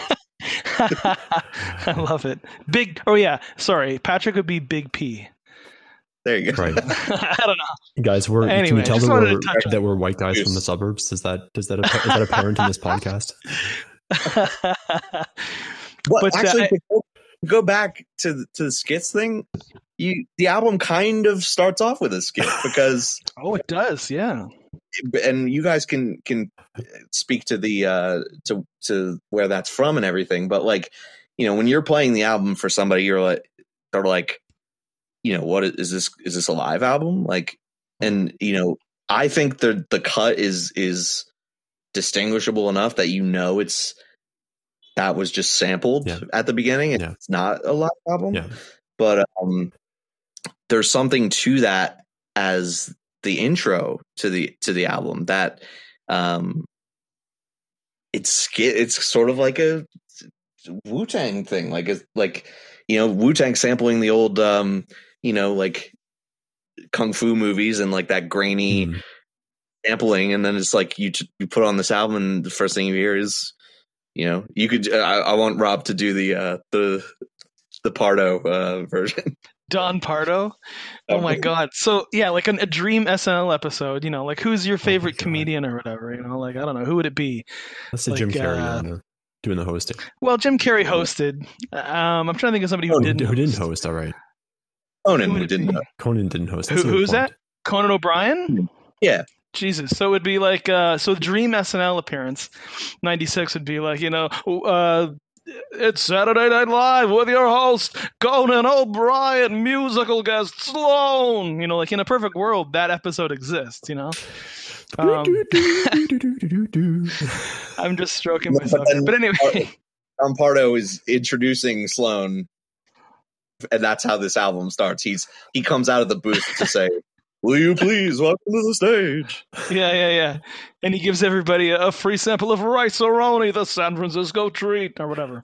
S3: (laughs)
S2: I love it. Big. Oh yeah. Sorry, Patrick would be Big P.
S3: There you go.
S2: Right. (laughs) (laughs) I don't know.
S1: Guys, we're anyway, can you tell that we're, that we're white guys from the suburbs? Does that does that is that apparent in this podcast? (laughs)
S3: well, but, uh, actually, uh, go back to the, to the skits thing. You the album kind of starts off with a skit because
S2: oh, it does, yeah.
S3: And you guys can can speak to the uh to to where that's from and everything, but like you know when you're playing the album for somebody, you're like they're like you know what is this is this a live album like and you know i think the the cut is is distinguishable enough that you know it's that was just sampled yeah. at the beginning yeah. it's not a live album yeah. but um there's something to that as the intro to the to the album that um it's it's sort of like a Wu Tang thing, like a, like you know Wu Tang sampling the old um you know, like kung fu movies and like that grainy mm. sampling, and then it's like you you put on this album, and the first thing you hear is, you know, you could. I, I want Rob to do the uh, the the Pardo uh, version. (laughs)
S2: Don Pardo. Oh my god. So yeah, like an, a dream SNL episode. You know, like who's your oh favorite oh comedian or whatever. You know, like I don't know who would it be.
S1: That's the like, Jim Carrey uh, doing the hosting.
S2: Well, Jim Carrey hosted. Um, I'm trying to think of somebody who oh, didn't.
S1: Who didn't host? All right.
S3: Conan who didn't. Know.
S1: Conan didn't host.
S2: Who, who's that? Conan O'Brien.
S3: Yeah.
S2: Jesus. So it would be like uh, so dream SNL appearance, ninety six would be like you know. Uh, it's Saturday Night Live with your host Conan O'Brien, musical guest Sloan. You know, like in a perfect world, that episode exists. You know. Um, (laughs) I'm just stroking myself, but, but anyway.
S3: Don Pardo is introducing Sloan and that's how this album starts. He's he comes out of the booth to say, "Will you please welcome to the stage?"
S2: Yeah, yeah, yeah. And he gives everybody a free sample of Rice-A-Roni, the San Francisco treat, or whatever.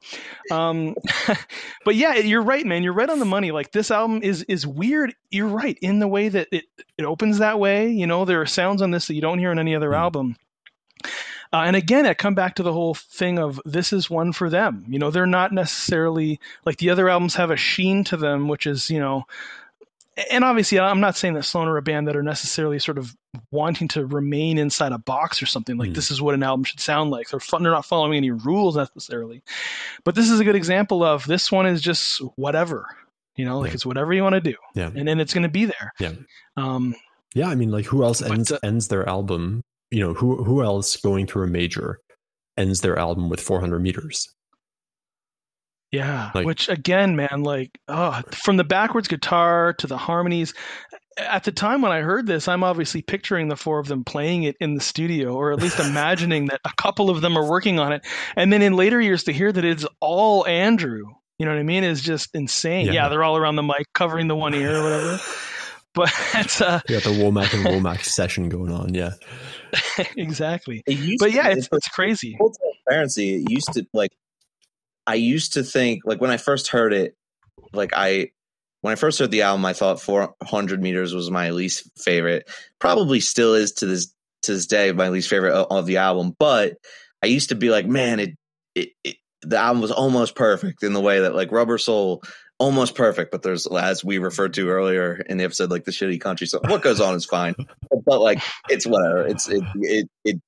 S2: Um, (laughs) but yeah, you're right, man. You're right on the money. Like this album is is weird. You're right in the way that it it opens that way. You know, there are sounds on this that you don't hear on any other mm. album. Uh, and again, I come back to the whole thing of this is one for them. You know, they're not necessarily like the other albums have a sheen to them, which is, you know, and obviously, I'm not saying that Sloan are a band that are necessarily sort of wanting to remain inside a box or something like mm. this is what an album should sound like. They're, they're not following any rules necessarily, but this is a good example of this one is just whatever, you know, like yeah. it's whatever you want to do,
S1: yeah,
S2: and then it's going to be there.
S1: Yeah, um, yeah. I mean, like who else ends uh, ends their album? You know, who who else going through a major ends their album with 400 meters?
S2: Yeah, like, which again, man, like, oh, from the backwards guitar to the harmonies. At the time when I heard this, I'm obviously picturing the four of them playing it in the studio, or at least (laughs) imagining that a couple of them are working on it. And then in later years, to hear that it's all Andrew, you know what I mean, is just insane. Yeah, yeah they're all around the mic, covering the one ear or whatever. (laughs) But it's (laughs) uh,
S1: yeah, the Womack and Womack session going on. Yeah, (laughs)
S2: exactly. But yeah, it's, it's crazy. Full
S3: transparency. It used to like I used to think like when I first heard it, like I when I first heard the album, I thought 400 meters was my least favorite. Probably still is to this to this day my least favorite of the album. But I used to be like, man, it, it, it the album was almost perfect in the way that like Rubber Soul almost perfect, but there's as we referred to earlier in the episode, like the shitty country. So what goes on is fine, (laughs) but like it's whatever. It's it it it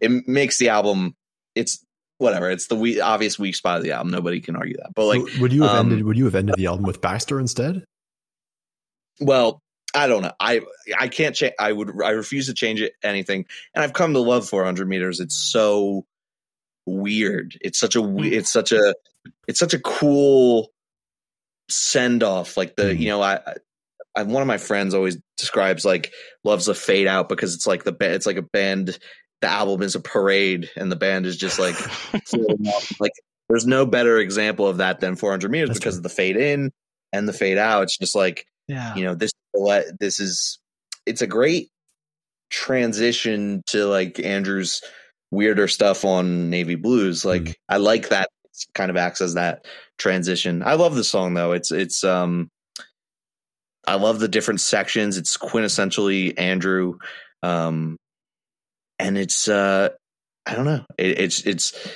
S3: it makes the album. It's whatever. It's the we- obvious weak spot of the album. Nobody can argue that. But like,
S1: so would you have um, ended? Would you have ended the album with Baxter instead?
S3: Well, I don't know. I I can't change. I would. I refuse to change it anything. And I've come to love 400 meters. It's so weird. It's such a. Hmm. It's such a. It's such a cool send off. Like the mm. you know I. I, one of my friends always describes like loves a fade out because it's like the it's like a band the album is a parade and the band is just like (laughs) like there's no better example of that than 400 meters That's because true. of the fade in and the fade out it's just like
S2: yeah
S3: you know this this is it's a great transition to like andrew's weirder stuff on navy blues like mm. i like that kind of acts as that transition i love the song though it's it's um i love the different sections it's quintessentially andrew um and it's uh I don't know. It, it's it's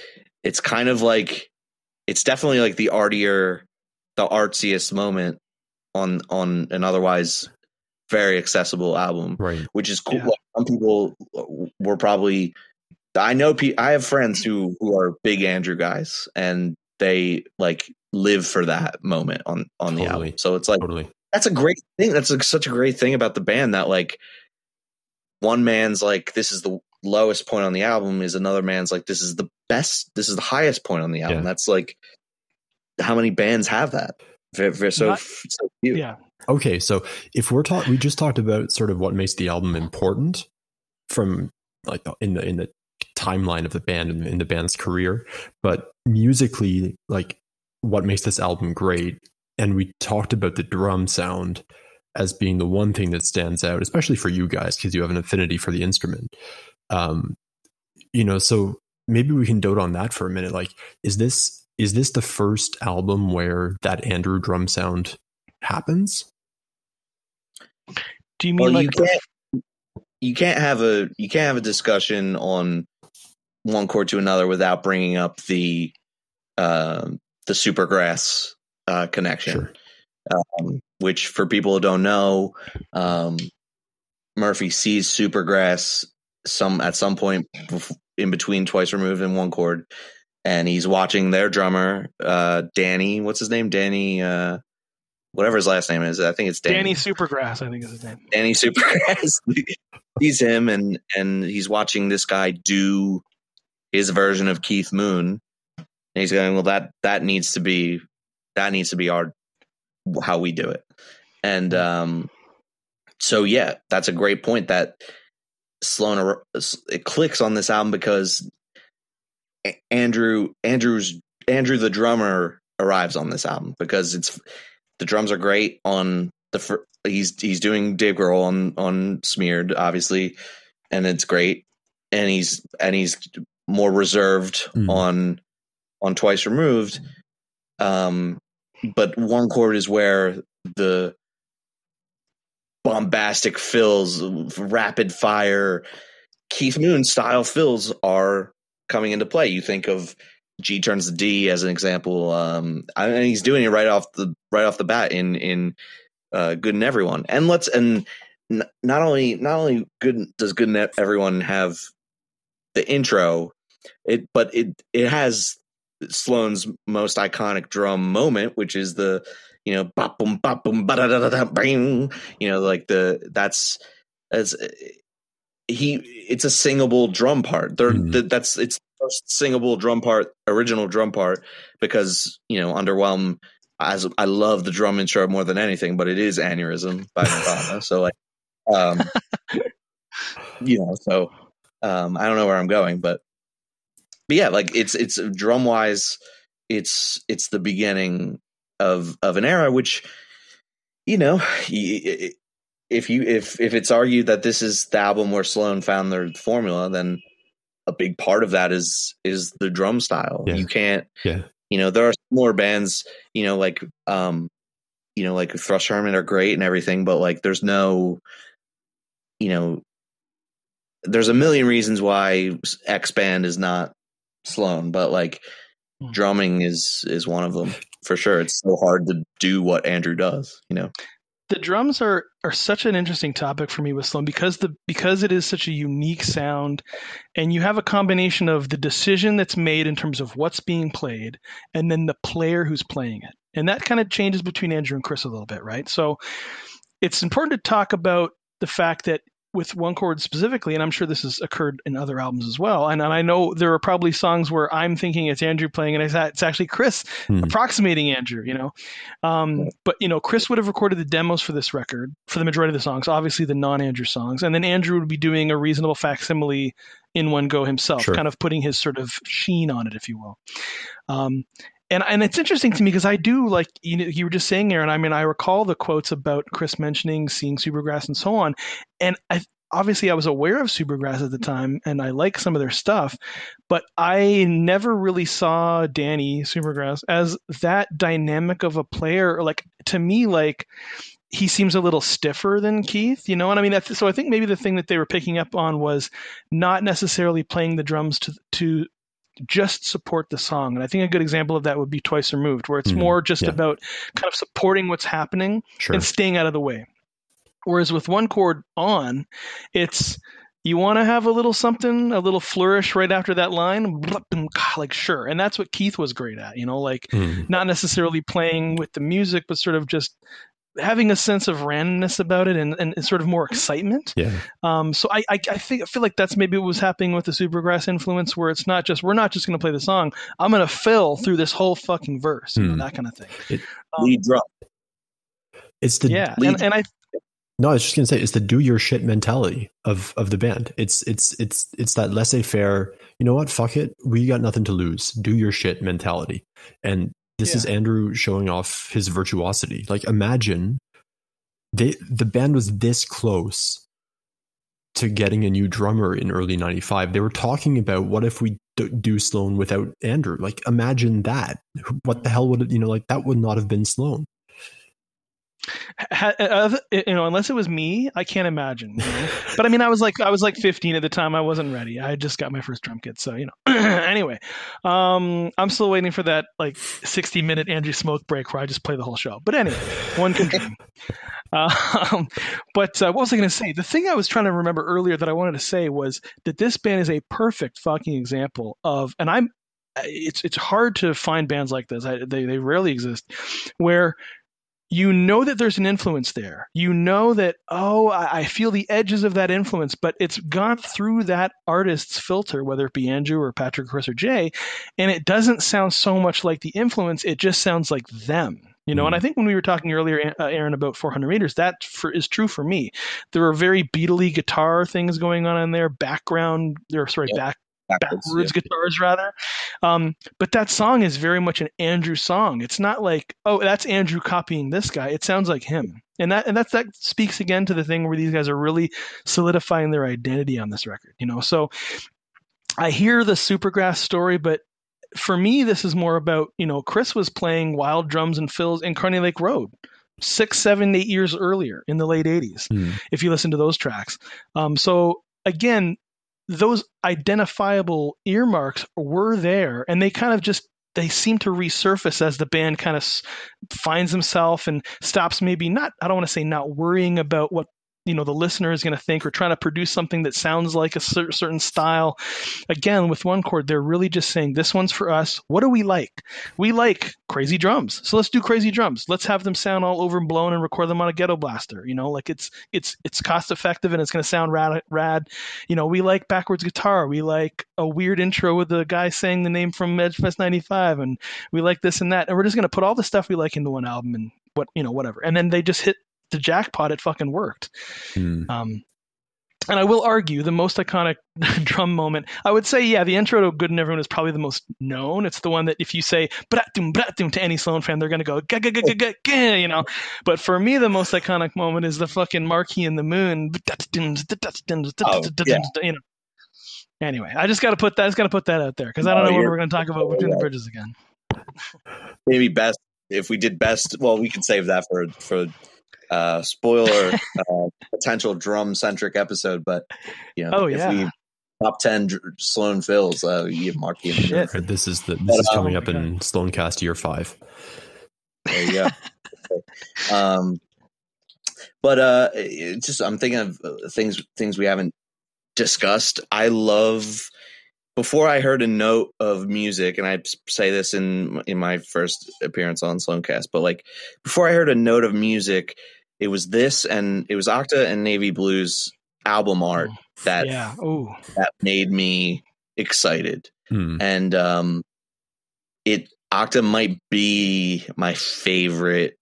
S3: it's kind of like it's definitely like the artier, the artsiest moment on on an otherwise very accessible album,
S1: right?
S3: Which is cool. Yeah. Like some people were probably. I know. I have friends who who are big Andrew guys, and they like live for that moment on on totally. the album. So it's like totally. that's a great thing. That's like such a great thing about the band that like one man's like this is the lowest point on the album is another man's like this is the best this is the highest point on the album yeah. that's like how many bands have that so, Not, so
S2: few. yeah
S1: okay so if we're talking we just talked about sort of what makes the album important from like in the in the timeline of the band and in the band's career but musically like what makes this album great and we talked about the drum sound as being the one thing that stands out especially for you guys because you have an affinity for the instrument um, you know, so maybe we can dote on that for a minute. Like, is this is this the first album where that Andrew drum sound happens?
S2: Do you mean well, like
S3: you can't, you can't have a you can't have a discussion on one chord to another without bringing up the uh, the supergrass uh, connection, sure. um, which for people who don't know, um, Murphy sees supergrass some at some point in between twice removed and one chord and he's watching their drummer uh, danny what's his name? Danny uh, whatever his last name is i think it's danny,
S2: danny. Supergrass i think is his name.
S3: Danny supergrass. (laughs) He's him and and he's watching this guy do his version of keith moon. And he's going well that that needs to be that needs to be our how we do it. And um so yeah that's a great point that Sloan it clicks on this album because Andrew Andrew's Andrew the drummer arrives on this album because it's the drums are great on the he's he's doing Dave Grohl on on Smeared obviously and it's great. And he's and he's more reserved mm. on on Twice Removed um but one chord is where the bombastic fills, rapid fire, Keith Moon style fills are coming into play. You think of G turns to D as an example. Um, and he's doing it right off the right off the bat in in uh, good in everyone. And let's and not only not only good does good in everyone have the intro, it but it it has Sloan's most iconic drum moment, which is the you know bop boom bop boom ba da da da bang. You know, like the that's as he it's a singable drum part. There, mm. the, that's it's first singable drum part, original drum part, because you know Underwhelm. As I love the drum intro more than anything, but it is aneurysm by Madonna. so like, um, (laughs) you know, so um, I don't know where I'm going, but but yeah, like it's it's drum wise, it's it's the beginning of of an era, which you know, if you if if it's argued that this is the album where Sloan found their formula, then a big part of that is is the drum style. Yeah. You can't,
S1: yeah.
S3: You know, there are more bands, you know, like um, you know, like Thrush Hermit are great and everything, but like there's no, you know, there's a million reasons why X band is not Sloan, but like hmm. drumming is is one of them for sure. It's so hard to do what Andrew does, you know.
S2: The drums are are such an interesting topic for me with Sloan because the because it is such a unique sound and you have a combination of the decision that's made in terms of what's being played and then the player who's playing it. And that kind of changes between Andrew and Chris a little bit, right? So it's important to talk about the fact that with one chord specifically, and I'm sure this has occurred in other albums as well. And, and I know there are probably songs where I'm thinking it's Andrew playing, and it's actually Chris hmm. approximating Andrew. You know, um, but you know, Chris would have recorded the demos for this record for the majority of the songs, obviously the non-Andrew songs, and then Andrew would be doing a reasonable facsimile in one go himself, sure. kind of putting his sort of sheen on it, if you will. Um, and and it's interesting to me because I do like you know you were just saying Aaron. I mean, I recall the quotes about Chris mentioning seeing Supergrass and so on, and I obviously I was aware of Supergrass at the time and I like some of their stuff, but I never really saw Danny Supergrass as that dynamic of a player. Like to me, like he seems a little stiffer than Keith, you know. And I mean, so I think maybe the thing that they were picking up on was not necessarily playing the drums to to just support the song. And I think a good example of that would be Twice Removed, where it's mm, more just yeah. about kind of supporting what's happening sure. and staying out of the way. Whereas with one chord on, it's you want to have a little something, a little flourish right after that line, like sure. And that's what Keith was great at, you know, like mm. not necessarily playing with the music, but sort of just having a sense of randomness about it and, and sort of more excitement.
S1: Yeah.
S2: Um, so I, I, I think I feel like that's maybe what was happening with the Supergrass influence, where it's not just we're not just going to play the song. I'm going to fill through this whole fucking verse, you know, hmm. that kind of thing. It,
S3: um, lead drum.
S1: It's the
S2: yeah, lead, and, and I.
S1: No, I was just gonna say it's the do your shit mentality of of the band. It's it's it's it's that laissez faire. You know what? Fuck it. We got nothing to lose. Do your shit mentality. And this yeah. is Andrew showing off his virtuosity. Like imagine they the band was this close to getting a new drummer in early 95. They were talking about what if we do Sloan without Andrew? Like imagine that. What the hell would it, you know, like that would not have been Sloan.
S2: Uh, you know, unless it was me, I can't imagine. You know? but I mean, I was like, I was like 15 at the time. I wasn't ready. I just got my first drum kit, so you know. (clears throat) anyway, um, I'm still waiting for that like 60 minute Andrew Smoke break where I just play the whole show. But anyway, one can dream. (laughs) Um, but uh, what was I going to say? The thing I was trying to remember earlier that I wanted to say was that this band is a perfect fucking example of, and I'm it's it's hard to find bands like this. I, they they rarely exist, where you know that there's an influence there. You know that, oh, I, feel the edges of that influence, but it's gone through that artist's filter, whether it be Andrew or Patrick, Chris, or Jay, and it doesn't sound so much like the influence. It just sounds like them. You know, mm. and I think when we were talking earlier, uh, Aaron, about 400 meters, that for, is true for me. There are very Beatley guitar things going on in there, background, or sorry, yeah. back backwards, backwards yeah. guitars rather. Um, but that song is very much an Andrew song. It's not like oh that's Andrew copying this guy. It sounds like him, and that and that's that speaks again to the thing where these guys are really solidifying their identity on this record. You know, so I hear the Supergrass story, but for me this is more about you know Chris was playing wild drums and fills in Kearney Lake Road six, seven, eight years earlier in the late 80s, mm. if you listen to those tracks. Um, so again, those identifiable earmarks were there and they kind of just they seem to resurface as the band kind of finds himself and stops maybe not I don't want to say not worrying about what you know the listener is going to think or trying to produce something that sounds like a certain style. Again with one chord they're really just saying this one's for us. What do we like? We like crazy drums. So let's do crazy drums. Let's have them sound all overblown and record them on a ghetto blaster you know? Like it's it's it's cost effective and it's going to sound rad rad. You know we like backwards guitar. We like a weird intro with the guy saying the name from edgefest 95 and we like this and that. And we're just going to put all the stuff we like into one album and what you know whatever. And then they just hit the jackpot, it fucking worked. Mm. Um, and I will argue the most iconic (laughs) drum moment, I would say, yeah, the intro to Good in Everyone is probably the most known. It's the one that if you say bratum bratum to any Sloan fan, they're going to go, ga, ga, ga, ga, ga, you know. But for me, the most iconic moment is the fucking Marquee and the Moon. Oh, yeah. You know. Anyway, I just got to put that. I just got to put that out there because I don't oh, know what we're going to talk about between the bridges again.
S3: Maybe best if we did best. Well, we can save that for for uh, spoiler uh, potential drum centric episode, but you know,
S2: oh, yeah. if we
S3: top ten dr- Sloan fills, uh, you have Marquee. Shit.
S1: This is the this but, is coming um, up in Sloancast year five.
S3: There you go. (laughs) um, but uh, just I'm thinking of uh, things things we haven't discussed. I love before I heard a note of music, and I say this in in my first appearance on Sloancast, but like before I heard a note of music, it was this and it was Octa and Navy Blues album art that
S2: yeah.
S3: that made me excited. Hmm. And um it Octa might be my favorite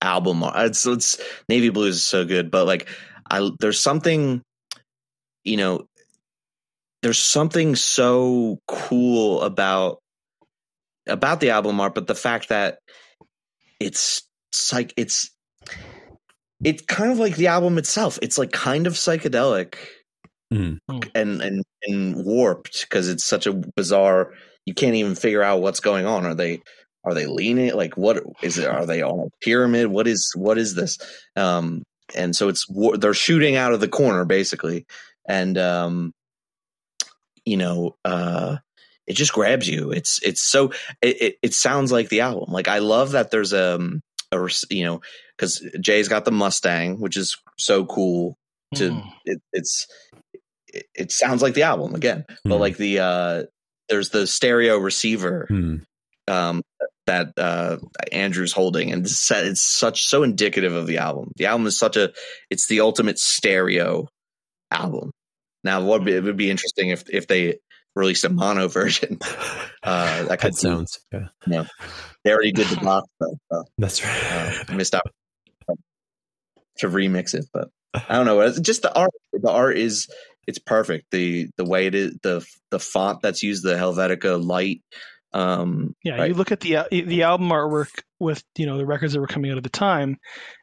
S3: album art. It's, it's Navy Blues is so good, but like I there's something you know there's something so cool about about the album art, but the fact that it's, it's like it's it's kind of like the album itself. It's like kind of psychedelic mm. and and and warped because it's such a bizarre. You can't even figure out what's going on. Are they are they leaning? Like what is it? Are they on a pyramid? What is what is this? Um, and so it's they're shooting out of the corner basically, and um, you know, uh, it just grabs you. It's it's so it, it, it sounds like the album. Like I love that there's um, a, a you know because Jay's got the Mustang, which is so cool. To mm. it, it's it, it, sounds like the album again, mm. but like the uh, there's the stereo receiver mm. um, that uh, Andrew's holding, and it's, it's such so indicative of the album. The album is such a it's the ultimate stereo album. Now, what it would be interesting if if they released a mono (laughs) version.
S1: Uh, that could sounds. Yeah.
S3: You know, they already did the box.
S1: So, so, That's right.
S3: Uh, missed out to remix it, but I don't know. Just the art. The art is it's perfect. The the way it is the the font that's used, the Helvetica light. Um,
S2: yeah, right. you look at the the album artwork with you know the records that were coming out at the time,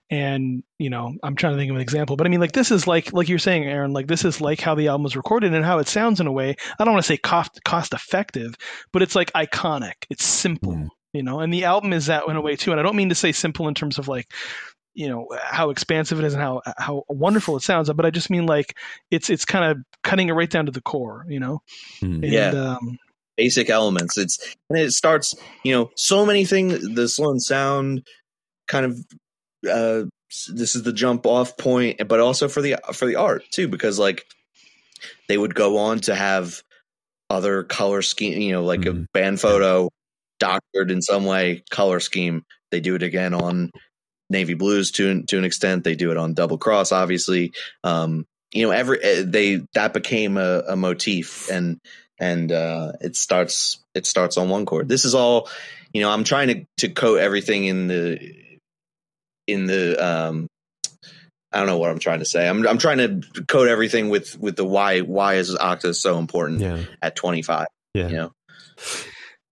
S2: and you know I'm trying to think of an example, but I mean like this is like like you're saying, Aaron, like this is like how the album was recorded and how it sounds in a way. I don't want to say cost cost effective, but it's like iconic. It's simple. Mm. You know, and the album is that in a way too. And I don't mean to say simple in terms of like you know how expansive it is and how how wonderful it sounds but i just mean like it's it's kind of cutting it right down to the core you know
S3: mm. and, yeah um, basic elements it's and it starts you know so many things the Sloan sound kind of uh this is the jump off point but also for the for the art too because like they would go on to have other color scheme you know like mm. a hmm. band photo doctored in some way color scheme they do it again on Navy Blues to to an extent. They do it on Double Cross, obviously. Um, you know, every eh, they that became a, a motif, and and uh, it starts it starts on one chord. This is all, you know. I'm trying to to coat everything in the in the um, I don't know what I'm trying to say. I'm I'm trying to code everything with with the why why is Octa so important yeah. at 25. Yeah. You know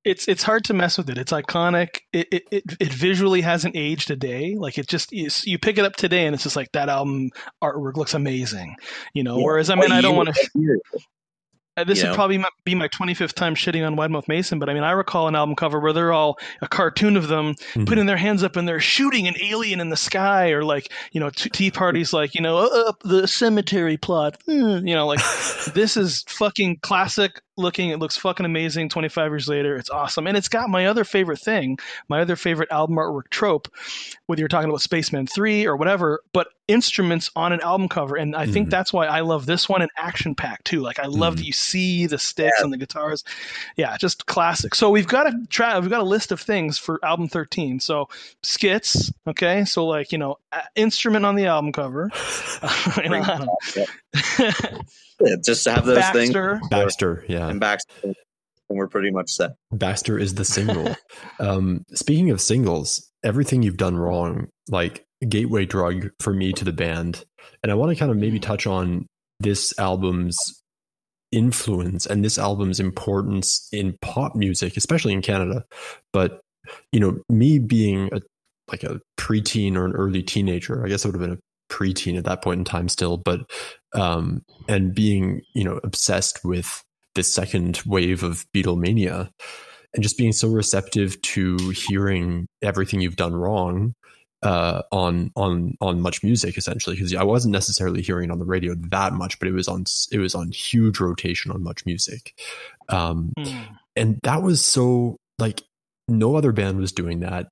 S2: it's it's hard to mess with it. It's iconic. It it, it, it visually hasn't aged a day. Like it just is, you pick it up today and it's just like that album artwork looks amazing. You know. Yeah. Whereas I mean I don't want to. Uh, this you would know? probably be my 25th time shitting on Wide Mouth Mason, but I mean, I recall an album cover where they're all a cartoon of them mm-hmm. putting their hands up and they're shooting an alien in the sky, or like, you know, Tea Party's like, you know, up the cemetery plot, mm, you know, like (laughs) this is fucking classic looking. It looks fucking amazing. 25 years later, it's awesome, and it's got my other favorite thing, my other favorite album artwork trope, whether you're talking about Spacemen 3 or whatever, but instruments on an album cover, and I mm. think that's why I love this one and Action Pact too. Like I love mm. that you see the sticks yeah. and the guitars. Yeah, just classic. So we've got a try. We've got a list of things for album 13. So skits. Okay, so like you know, instrument on the album cover. (laughs) (laughs) (laughs)
S3: yeah, just to have those
S1: Baxter.
S3: things.
S1: Baxter, yeah,
S3: and Baxter, and we're pretty much set.
S1: Baxter is the single. (laughs) um, speaking of singles, everything you've done wrong, like gateway drug for me to the band, and I want to kind of maybe touch on this album's influence and this album's importance in pop music, especially in Canada. But you know, me being a like a preteen or an early teenager, I guess I would have been a preteen at that point in time still, but um, and being you know obsessed with this second wave of Beatlemania and just being so receptive to hearing everything you've done wrong uh, on on on MuchMusic essentially because I wasn't necessarily hearing it on the radio that much, but it was on it was on huge rotation on MuchMusic, um, mm. and that was so like no other band was doing that.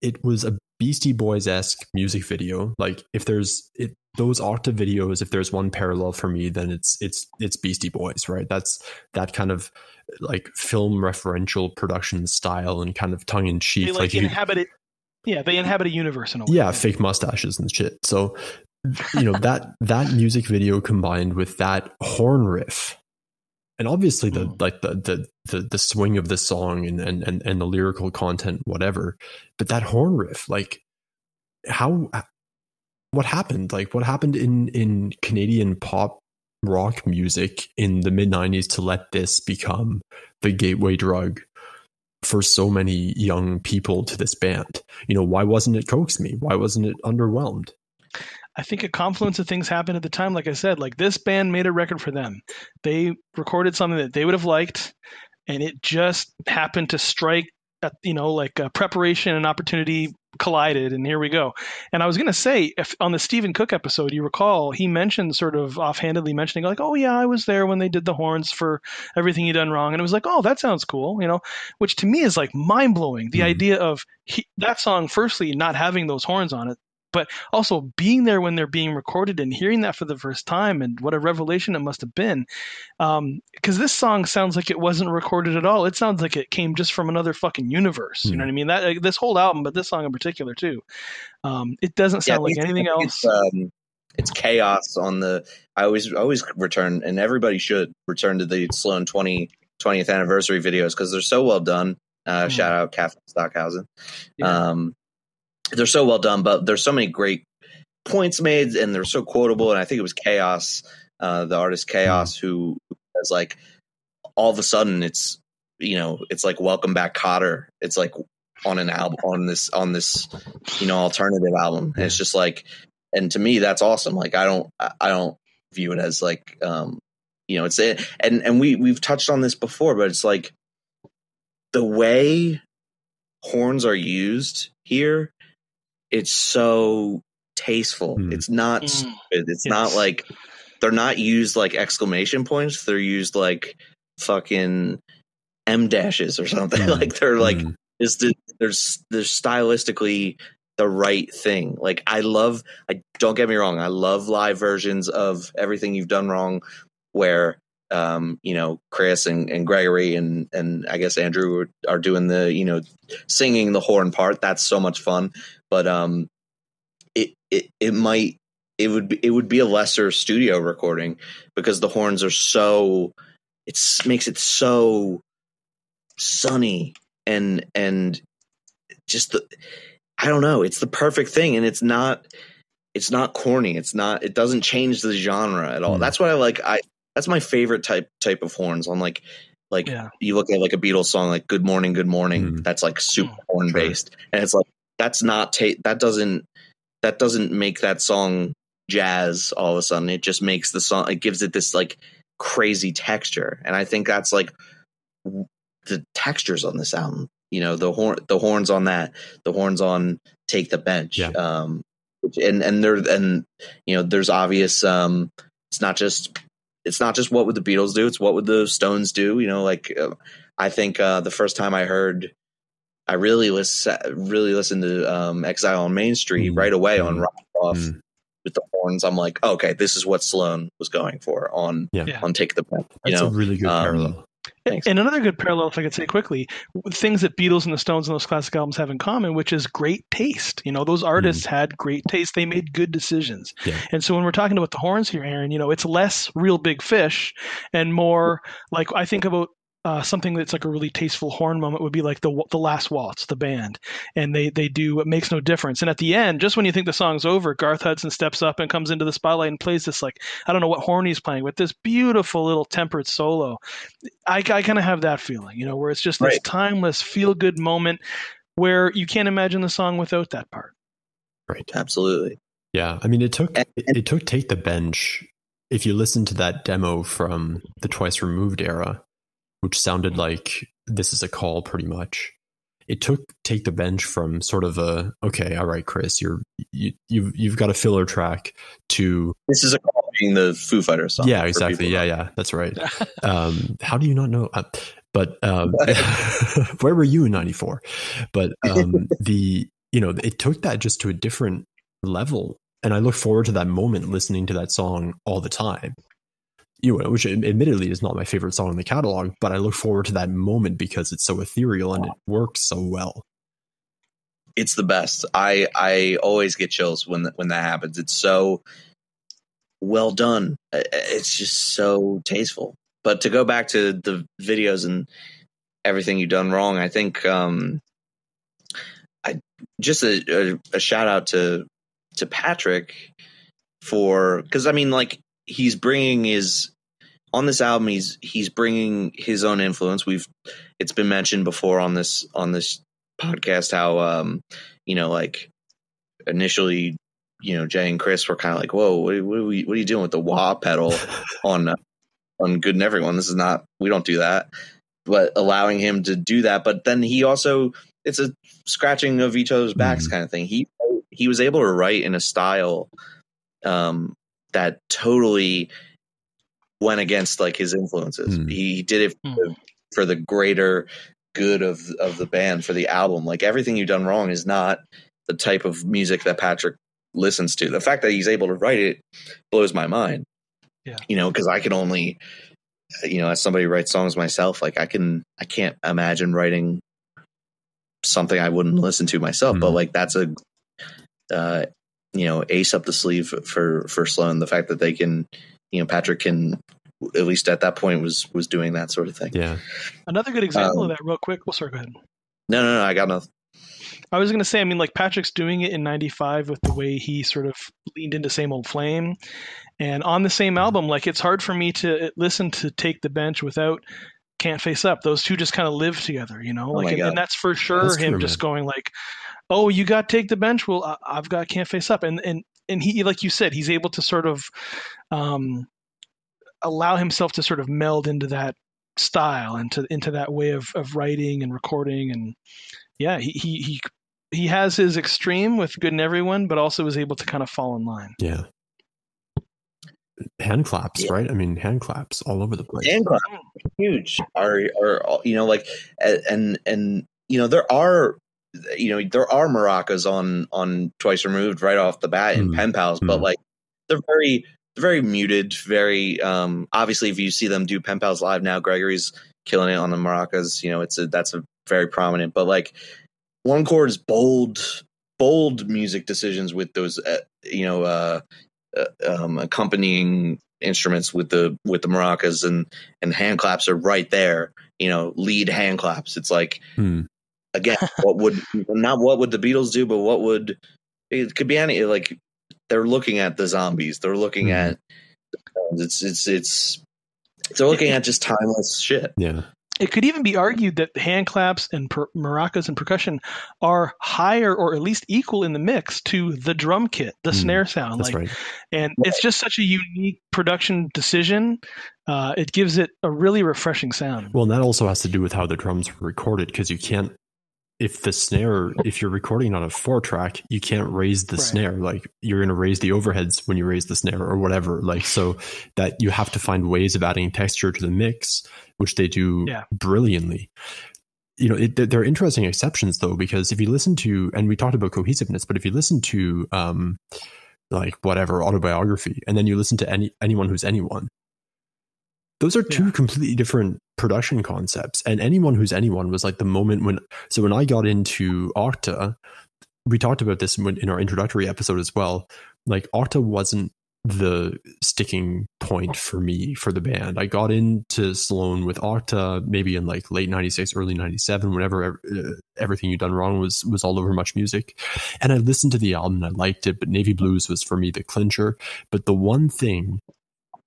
S1: It was a Beastie Boys esque music video. Like if there's it, those octave videos, if there's one parallel for me, then it's it's it's Beastie Boys, right? That's that kind of like film referential production style and kind of tongue in cheek.
S2: Like, like inhabit it. Yeah, they inhabit a universe in a way.
S1: Yeah, fake mustaches and shit. So you know that (laughs) that music video combined with that horn riff and obviously the mm. like the, the the the swing of the song and, and and and the lyrical content whatever but that horn riff like how what happened like what happened in in canadian pop rock music in the mid 90s to let this become the gateway drug for so many young people to this band you know why wasn't it coax me why wasn't it underwhelmed
S2: I think a confluence of things happened at the time. Like I said, like this band made a record for them. They recorded something that they would have liked, and it just happened to strike at you know like a preparation and opportunity collided and here we go. And i was going to say if on the stephen cook episode you recall he mentioned sort of offhandedly mentioning like oh yeah i was there when they did the horns for everything he done wrong. And it was like oh that sounds cool you know which to me is like mind-blowing. The mm-hmm. idea of he, that song firstly not having those horns on it but also being there when they're being recorded and hearing that for the first time and what a revelation it must have been because um, this song sounds like it wasn't recorded at all it sounds like it came just from another fucking universe mm. you know hmm. what i mean that like, this whole album but this song in particular too um, it doesn't sound yeah, like anything else
S3: it's, um, it's, chaos on the i always always return and everybody should return to the sloan 20 20th anniversary videos because they're so well done uh, mm. shout out Catherine Stockhausen. Yeah. They're so well done, but there's so many great points made and they're so quotable. And I think it was Chaos, uh, the artist Chaos, mm-hmm. who has like all of a sudden it's you know it's like Welcome Back Kotter. It's like on an album on this on this you know alternative album. And it's just like, and to me that's awesome. Like I don't I don't view it as like um you know it's it and and we we've touched on this before, but it's like the way horns are used here it's so tasteful. Mm. It's not mm. stupid. It's yes. not like they're not used like exclamation points. They're used like fucking M dashes or something. (laughs) Mm. like they're like mm. is the, there's there's stylistically the right thing. Like I love I don't get me wrong, I love live versions of everything you've done wrong where um, you know, Chris and, and Gregory and and I guess Andrew are, doing the, you know, singing the horn part. That's so much fun. But um, it it it might it would be it would be a lesser studio recording because the horns are so it makes it so sunny and and just the I don't know. It's the perfect thing and it's not it's not corny. It's not it doesn't change the genre at all. Mm. that's what I like. I that's my favorite type type of horns on like like yeah. you look at like a Beatles song like Good Morning Good Morning mm. that's like super mm, horn based and it's like that's not ta- that doesn't that doesn't make that song jazz all of a sudden it just makes the song it gives it this like crazy texture and i think that's like the textures on this album you know the horn the horns on that the horns on take the bench yeah. um and and there and you know there's obvious um it's not just it's not just what would the Beatles do; it's what would the Stones do. You know, like uh, I think uh, the first time I heard, I really listen, really listened to um, Exile on Main Street mm. right away mm. on Rock Off. Mm with the horns, I'm like, okay, this is what Sloan was going for on yeah. on Take the Bench. You
S1: That's
S3: know?
S1: a really good um, parallel.
S2: Thanks. And another good parallel, if I could say quickly, things that Beatles and the Stones and those classic albums have in common, which is great taste. You know, those artists mm. had great taste. They made good decisions. Yeah. And so when we're talking about the horns here, Aaron, you know, it's less Reel Big Fish and more like I think about uh, something that's like a really tasteful horn moment would be like the the last waltz, the band, and they they do it makes no difference. And at the end, just when you think the song's over, Garth Hudson steps up and comes into the spotlight and plays this like I don't know what horn he's playing, but this beautiful little tempered solo. I, I kind of have that feeling, you know, where it's just this right. timeless feel good moment where you can't imagine the song without that part.
S3: Right. Absolutely.
S1: Yeah, I mean, it took it, it took take the bench. If you listen to that demo from the twice removed era, which sounded like this is a call pretty much. It took take the bench from sort of a okay, all right, Chris, you're you you've you've got a filler track to
S3: this is a call being the Foo Fighters song.
S1: Yeah, exactly. Yeah, yeah, that's right. (laughs) um, how do you not know? Uh, but um, (laughs) (laughs) where were you in '94? But um, the you know it took that just to a different level, and I look forward to that moment listening to that song all the time you know, which admittedly is not my favorite song in the catalog, but I look forward to that moment because it's so ethereal and it works so well.
S3: It's the best. I I always get chills when when that happens. It's so well done. It's just so tasteful. But to go back to the videos and everything you've done wrong, I think um, I just a, a, a shout out to to Patrick for because I mean like he's bringing his on this album he's he's bringing his own influence. We've it's been mentioned before on this on this podcast how um you know like initially you know jay and chris were kind of like whoa what, what, are we, what are you doing with the wah pedal (laughs) on uh, on good in everyone? This is not we don't do that. But allowing him to do that but then he also it's a scratching of each other's backs mm-hmm. kind of thing. He he was able to write in a style um that totally went against like his influences. Mm. He did it for, mm. for, the greater good of of the band for the album. Like everything you've done wrong is not the type of music that Patrick listens to. The fact that he's able to write it blows my mind. Yeah. You know, because I can only you know, as somebody who writes songs myself, like I can I can't imagine writing something I wouldn't listen to myself. Mm. But like that's a uh, you know ace up the sleeve for for Sloan. The fact that they can, you know, Patrick can at least at that point was was doing that sort of thing.
S1: Yeah.
S2: Another good example um, of that, real quick. Well, sorry, go ahead.
S3: No, no, no. I got nothing.
S2: I was going to say, I mean, like Patrick's doing it in '95 with the way he sort of leaned into same old flame, and on the same album, like it's hard for me to listen to Take the Bench without Can't Face Up. Those two just kind of live together, you know. Oh like, and, and, that's for sure that's him true, just man. going like, oh, you got to take the bench. Well, I've got can't face up, and and and he, like you said, he's able to sort of um, allow himself to sort of meld into that style and to into that way of of writing and recording, and yeah, he he he he has his extreme with good in everyone, but also is able to kind of fall in line.
S1: Yeah. Hand claps, yeah. right? I mean, hand claps all over the place.
S3: Hand claps, huge. Are are you know like and and you know there are you know there are maracas on on twice removed right off the bat in mm. pen pals mm. but like they're very very muted very um obviously if you see them do pen pals live now gregory's killing it on the maracas you know it's a that's a very prominent but like one chord's bold bold music decisions with those uh, you know uh, uh, um, accompanying instruments with the with the maracas and and hand claps are right there you know lead hand claps it's like mm again, what would (laughs) not what would the Beatles do, but what would it could be any like they're looking at the zombies. They're looking mm-hmm. at it's it's it's they're looking at just timeless shit.
S1: Yeah.
S2: It could even be argued that hand claps and per- maracas and percussion are higher or at least equal in the mix to the drum kit, the mm, snare sound.
S1: That's like, right.
S2: And it's just such a unique production decision. Uh, it gives it a really refreshing sound.
S1: Well, and that also has to do with how the drums were recorded because you can't if the snare, if you're recording on a four track, you can't raise the right. snare. Like you're going to raise the overheads when you raise the snare or whatever. Like, so that you have to find ways of adding texture to the mix, which they do yeah. brilliantly. You know, it, there are interesting exceptions though, because if you listen to, and we talked about cohesiveness, but if you listen to, um, like whatever autobiography, and then you listen to any anyone who's anyone, those are two yeah. completely different production concepts. And anyone who's anyone was like the moment when. So when I got into Octa, we talked about this in our introductory episode as well. Like Octa wasn't the sticking point for me for the band. I got into Sloan with Octa maybe in like late 96 early 97 whenever uh, everything you'd done wrong was was all over MuchMusic. And I listened to the album and I liked it, but Navy Blues was for me the clincher. But the one thing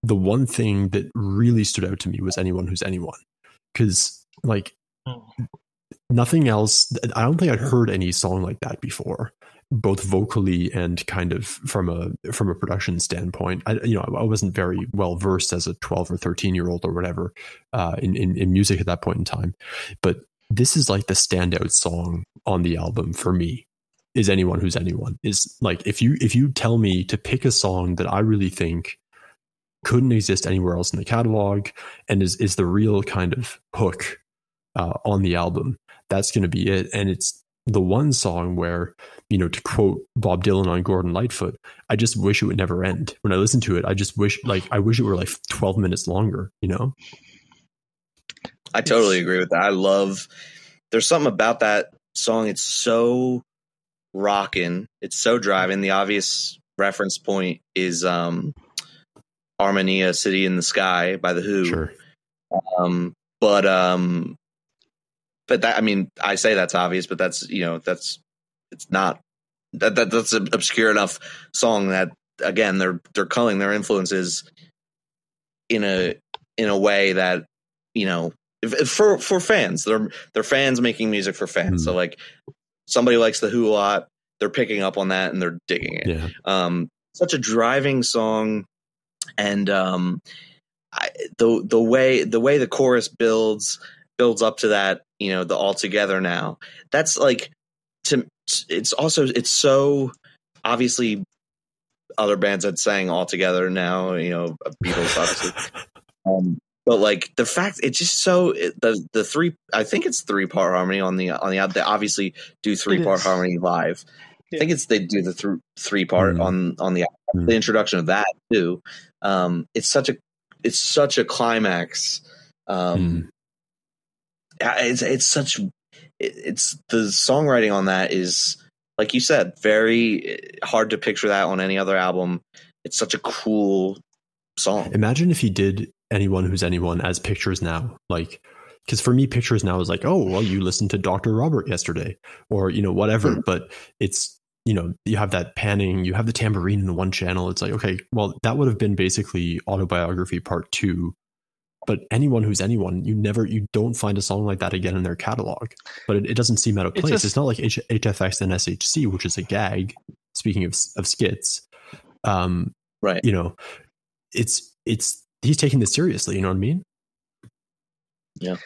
S1: the one thing that really stood out to me was anyone who's anyone. Because like nothing else i don't think i'd heard any song like that before both vocally and kind of from a from a production standpoint. I you know i wasn't very well versed as a 12 or 13 year old or whatever uh, in, in, in music at that point in time. But this is like the standout song on the album for me is anyone who's anyone. Is like if you if you tell me to pick a song that i really think couldn't exist anywhere else in the catalog and is is the real kind of hook uh, on the album. That's going to be it, and it's the one song where you know to quote Bob Dylan on Gordon Lightfoot, I just wish it would never end. When I listen to it, I just wish like I wish it were like twelve minutes longer. You know.
S3: I totally agree with that. I love. There's something about that song. It's so rocking. It's so driving. The obvious reference point is um Armenia City in the Sky by the Who.
S1: Sure.
S3: Um, but um, but that I mean, I say that's obvious, but that's you know that's it's not that, that that's an obscure enough song that again they're they're culling their influences in a in a way that you know if, if for for fans they're they're fans making music for fans mm. so like somebody likes the Who a lot they're picking up on that and they're digging it
S1: yeah.
S3: um such a driving song and um, I, the the way the way the chorus builds builds up to that, you know, the all together now. That's like to it's also it's so obviously other bands that sang all together now, you know, Beatles obviously. (laughs) um, but like the fact it's just so the the three I think it's three part harmony on the on the they obviously do three part harmony live. Yeah. I think it's they do the th- three part mm. on on the mm. the introduction of that too. Um, it's such a it's such a climax. Um, mm. It's it's such it, it's the songwriting on that is like you said very eh, hard to picture that on any other album. It's such a cool song.
S1: Imagine if you did anyone who's anyone as pictures now like because for me pictures now is like oh well you listened to dr robert yesterday or you know whatever mm. but it's you know, you have that panning, you have the tambourine in the one channel. It's like, okay, well, that would have been basically autobiography part two. But anyone who's anyone, you never, you don't find a song like that again in their catalog. But it, it doesn't seem out of place. It's, just, it's not like H- HFX and SHC, which is a gag. Speaking of of skits, um,
S3: right?
S1: You know, it's it's he's taking this seriously. You know what I mean?
S3: Yeah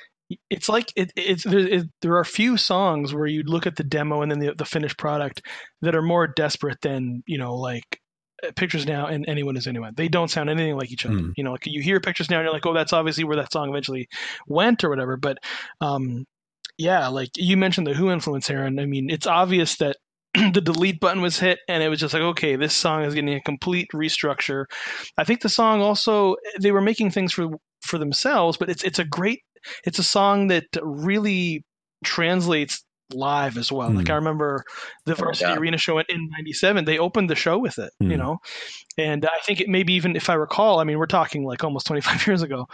S2: it's like it, it's there, it, there are few songs where you look at the demo and then the, the finished product that are more desperate than you know like uh, pictures now and anyone is anyone. They don't sound anything like each other. Mm. you know like you hear pictures now and you're like oh that's obviously where that song eventually went or whatever but um yeah like you mentioned the who influence here and i mean it's obvious that (clears throat) the delete button was hit and it was just like okay this song is getting a complete restructure. I think the song also they were making things for for themselves but it's it's a great it's a song that really translates live as well. Mm. Like I hmm. remember the Varsity oh, Arena show in '97. They opened the show with it, mm. you hmm. know, and I think it maybe even if I recall, I mean, we're talking like almost 25 (laughs) years ago.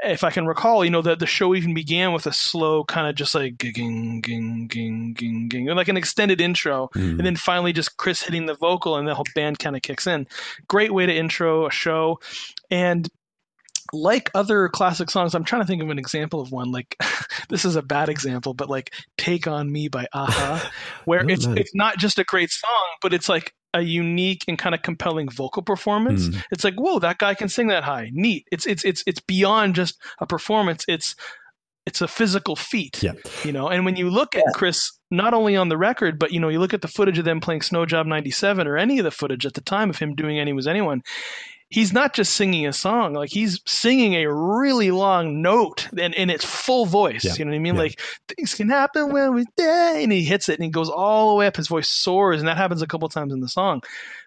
S2: If I can recall, you know, that the show even began with a slow kind of just like ging ging ging ging ging, like an extended intro, mm. and then finally just Chris hitting the vocal, and the whole band kind of kicks in. Great way to intro a show, and like other classic songs, I'm trying to think of an example of one. Like (laughs) this is a bad example, but like "Take on Me" by a-ha, (laughs) where oh, it's nice. it's not just a great song, but it's like a unique and kind of compelling vocal performance. Mm. It's like, whoa, that guy can sing that high. Neat. It's it's it's it's beyond just a performance. It's it's a physical feat.
S1: Yeah.
S2: You know, and when you look at Chris, not only on the record, but you know, you look at the footage of them playing Snow Job '97 or any of the footage at the time of him doing Anyone Who's Anyone. He's not just singing a song; like he's singing a really long note and in its full voice.
S1: Yeah.
S2: You know what I mean?
S1: Yeah.
S2: Like things can happen when we're there, and he hits it, and he goes all the way up. His voice soars, and that happens a couple times in the song.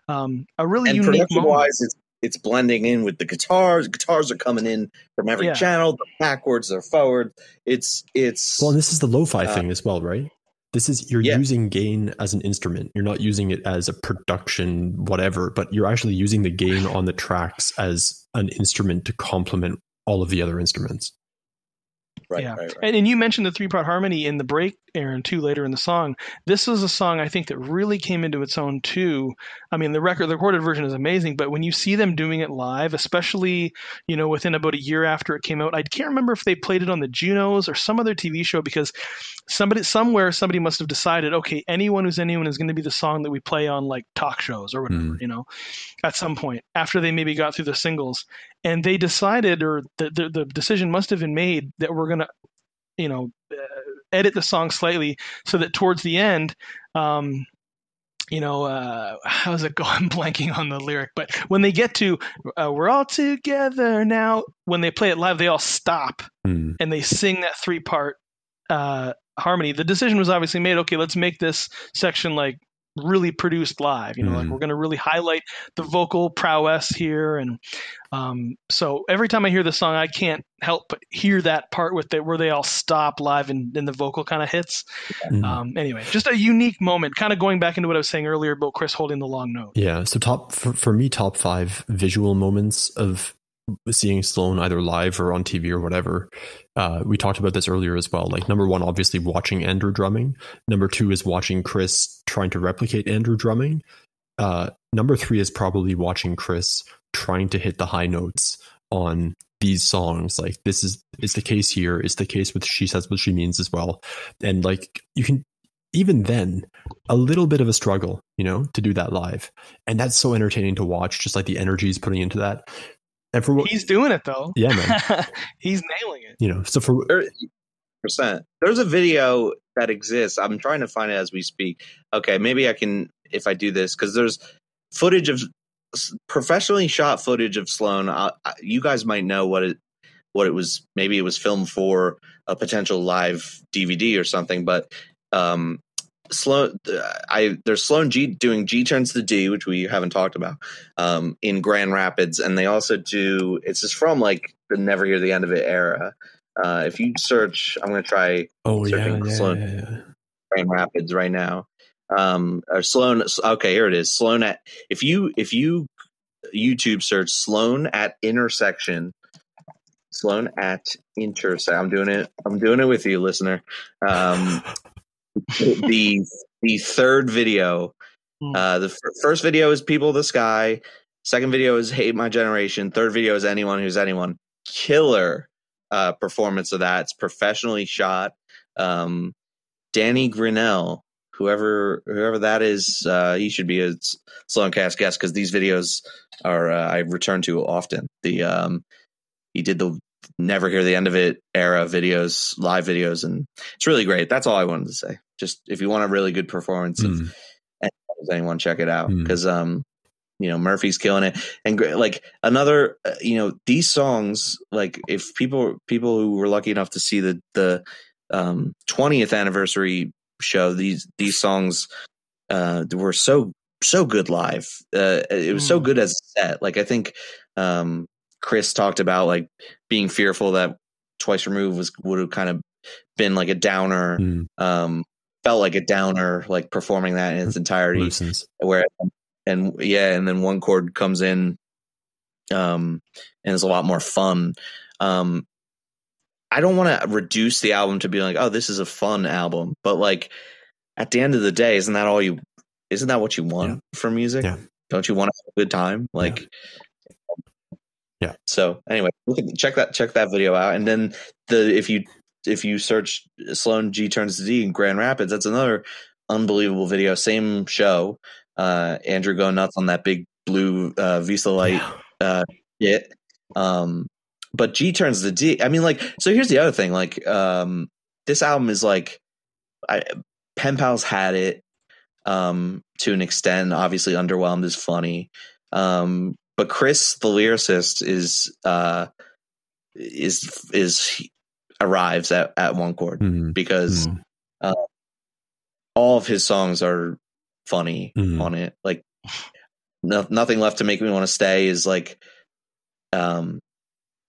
S2: Um, a really
S3: and
S2: unique
S3: production
S2: moment.
S3: wise, it's it's blending in with the guitars. Guitars are coming in from every
S2: Yeah.
S3: channel. They're backwards, they're forward. It's it's
S1: Well, and this is the lo-fi
S3: Uh,
S1: thing as well, right? This is you're
S3: Yeah.
S1: using gain as an instrument. You're not using it as a production whatever, but you're actually using the gain on the tracks as an instrument to complement all of the other instruments.
S3: Right,
S2: yeah.
S3: right, right.
S2: And, and you mentioned the three part harmony in the break, Aaron, too, later in the song. This is a song I think that really came into its own too. I mean, the record, the recorded version is amazing, but when you see them doing it live, especially you know within about a year after it came out, I can't remember if they played it on the Junos or some other TV show because somebody somewhere somebody must have decided, okay, anyone who's anyone is going to be the song that we play on like talk shows or whatever,
S1: Mm.
S2: you know, at some point after they maybe got through the singles, and they decided, or the the, the decision must have been made that we're going to you know uh, edit the song slightly so that towards the end um you know uh how's it (laughs) going? i'm blanking on the lyric but when they get to uh, we're all together now when they play it live they all stop
S1: Hmm.
S2: and they sing that three part uh harmony the decision was obviously made okay let's make this section like really produced live you know like
S1: Mhm.
S2: we're going to really highlight the vocal prowess here and um, so every time i hear the song i can't help but hear that part with it where they all stop live and, and the vocal kind of hits
S1: Hmm.
S2: um, anyway just a unique moment kind of going back into what i was saying earlier about chris holding the long note
S1: Yeah. So top for, for me, top five visual moments of seeing Sloan either live or on TV or whatever. Uh, we talked about this earlier as well. Like number one, obviously watching Andrew drumming. Number two is watching Chris trying to replicate Andrew drumming. Uh, number three is probably watching Chris trying to hit the high notes on these songs. Like this is is the case here. It's the case with She Says What She Means as well. And like you can even then a little bit of a struggle, you know, to do that live. And that's so entertaining to watch, just like the energy he's putting into that. And for what,
S2: he's doing it though
S1: yeah, man, (laughs)
S2: he's nailing it
S1: you know, so for,
S3: percent. There's a video that exists. I'm trying to find it as we speak. Okay, maybe I can if I do this because there's footage of professionally shot footage of Sloan. I, I, you guys might know what it what it was. Maybe it was filmed for a potential live DVD or something. But um, Sloan, I there's Sloan G doing G turns to D, which we haven't talked about um, in Grand Rapids, and they also do. It's just from like the Never Hear the End of It era. Uh, if you search, I'm going to try
S1: oh yeah,
S3: Searching
S1: yeah,
S3: Sloan.
S1: yeah, yeah.
S3: Grand Rapids right now. Um, or Sloan. Okay, here it is. Sloan at if you if you YouTube search Sloan at intersection. Sloan at intersection. I'm doing it. I'm doing it with you, listener. Um, (laughs) the the third video.
S2: Hmm.
S3: Uh, the f- first video is People of the Sky. Second video is Hate My Generation. Third video is Anyone Who's Anyone. Killer uh, performance of that. It's professionally shot. Um, Danny Grinnell, whoever whoever that is, uh, he should be a Sloancast guest because these videos are uh, I return to often. The um, he did the Never Hear the End of It era videos, live videos, and it's really great. That's all I wanted to say. Just if you want a really good performance
S1: Mm.
S3: anyone check it out
S1: Hmm.
S3: because um you know murphy's killing it and like another uh, you know these songs like if people people who were lucky enough to see the the um 20th anniversary show these these songs uh were so so good live uh it was so
S2: Hmm.
S3: good as a set like i think um chris talked about like being fearful that twice removed was would have kind of been like a downer
S1: Mm.
S3: um felt like a downer like performing that in its entirety.
S1: Loosens.
S3: where and yeah and then one chord comes in um and it's a lot more fun. Um i don't want to reduce the album to be like oh this is a fun album but like at the end of the day isn't that all you isn't that what you want from music?
S1: Yeah.
S3: don't you want to have a good time? Like
S1: Yeah.
S3: so anyway look at, check that check that video out. And then the if you if you search sloan g turns to d in grand rapids that's another unbelievable video same show uh andrew going nuts on that big blue uh Vistalite
S1: Yeah.
S3: uh kit um but G turns to D. I mean, like, so here's the other thing. Like, um, this album is like, I, Pen Pals had it um, to an extent. Obviously, Underwhelmed is funny, um, but Chris, the lyricist, is uh, is is arrives at at one chord mm-hmm. because mm-hmm. Uh, all of his songs are funny mm-hmm. on it. Like, no, nothing left to make me want to stay is like, um,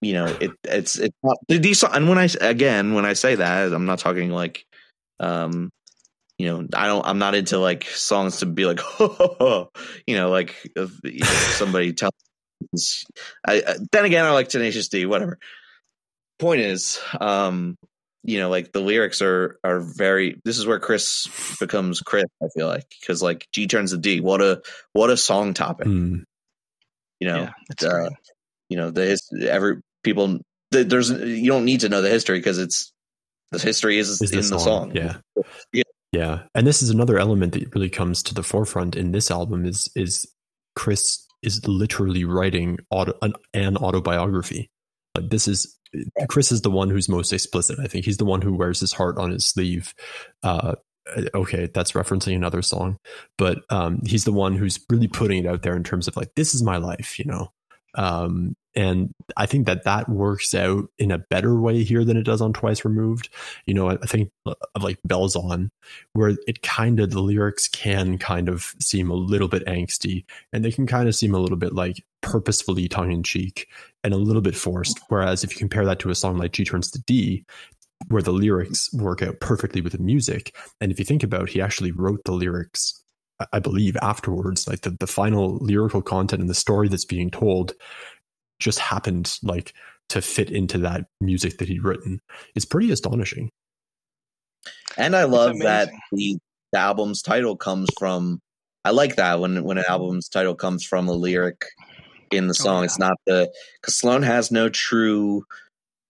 S3: you know, it it's it's not these and when I again when I say that I'm not talking like, um, you know, I don't I'm not into like songs to be like, (laughs) you know, like if, you know, somebody (laughs) tells. I, then again, I like Tenacious D. Whatever. Point is, um, you know, like the lyrics are are very. This is where Chris becomes Chris. I feel like because like G turns to D. What a what a song topic. Mm. You know, yeah, uh, you know the every people there's you don't need to know the history because it's the history is, is in the song. the song.
S1: Yeah. (laughs) yeah. Yeah. And this is another element that really comes to the forefront in this album is is Chris is literally writing auto, an, an autobiography. Like this is Chris is the one who's most explicit. I think he's the one who wears his heart on his sleeve. Uh, okay, that's referencing another song, but um, he's the one who's really putting it out there in terms of like, this is my life, you know. Um, and I think that that works out in a better way here than it does on Twice Removed. You know, I, think of like Bells On, where it kind of the lyrics can kind of seem a little bit angsty, and they can kind of seem a little bit like purposefully tongue in cheek and a little bit forced. Whereas if you compare that to a song like G Turns to D, where the lyrics work out perfectly with the music, and if you think about, it, he actually wrote the lyrics I believe afterwards, like the, the final lyrical content and the story that's being told just happened like to fit into that music that he'd written. It's pretty astonishing.
S3: And I love that the, the album's title comes from I like that when when an album's title comes from a lyric in the oh, song. Oh, yeah. It's not the because Sloan has no true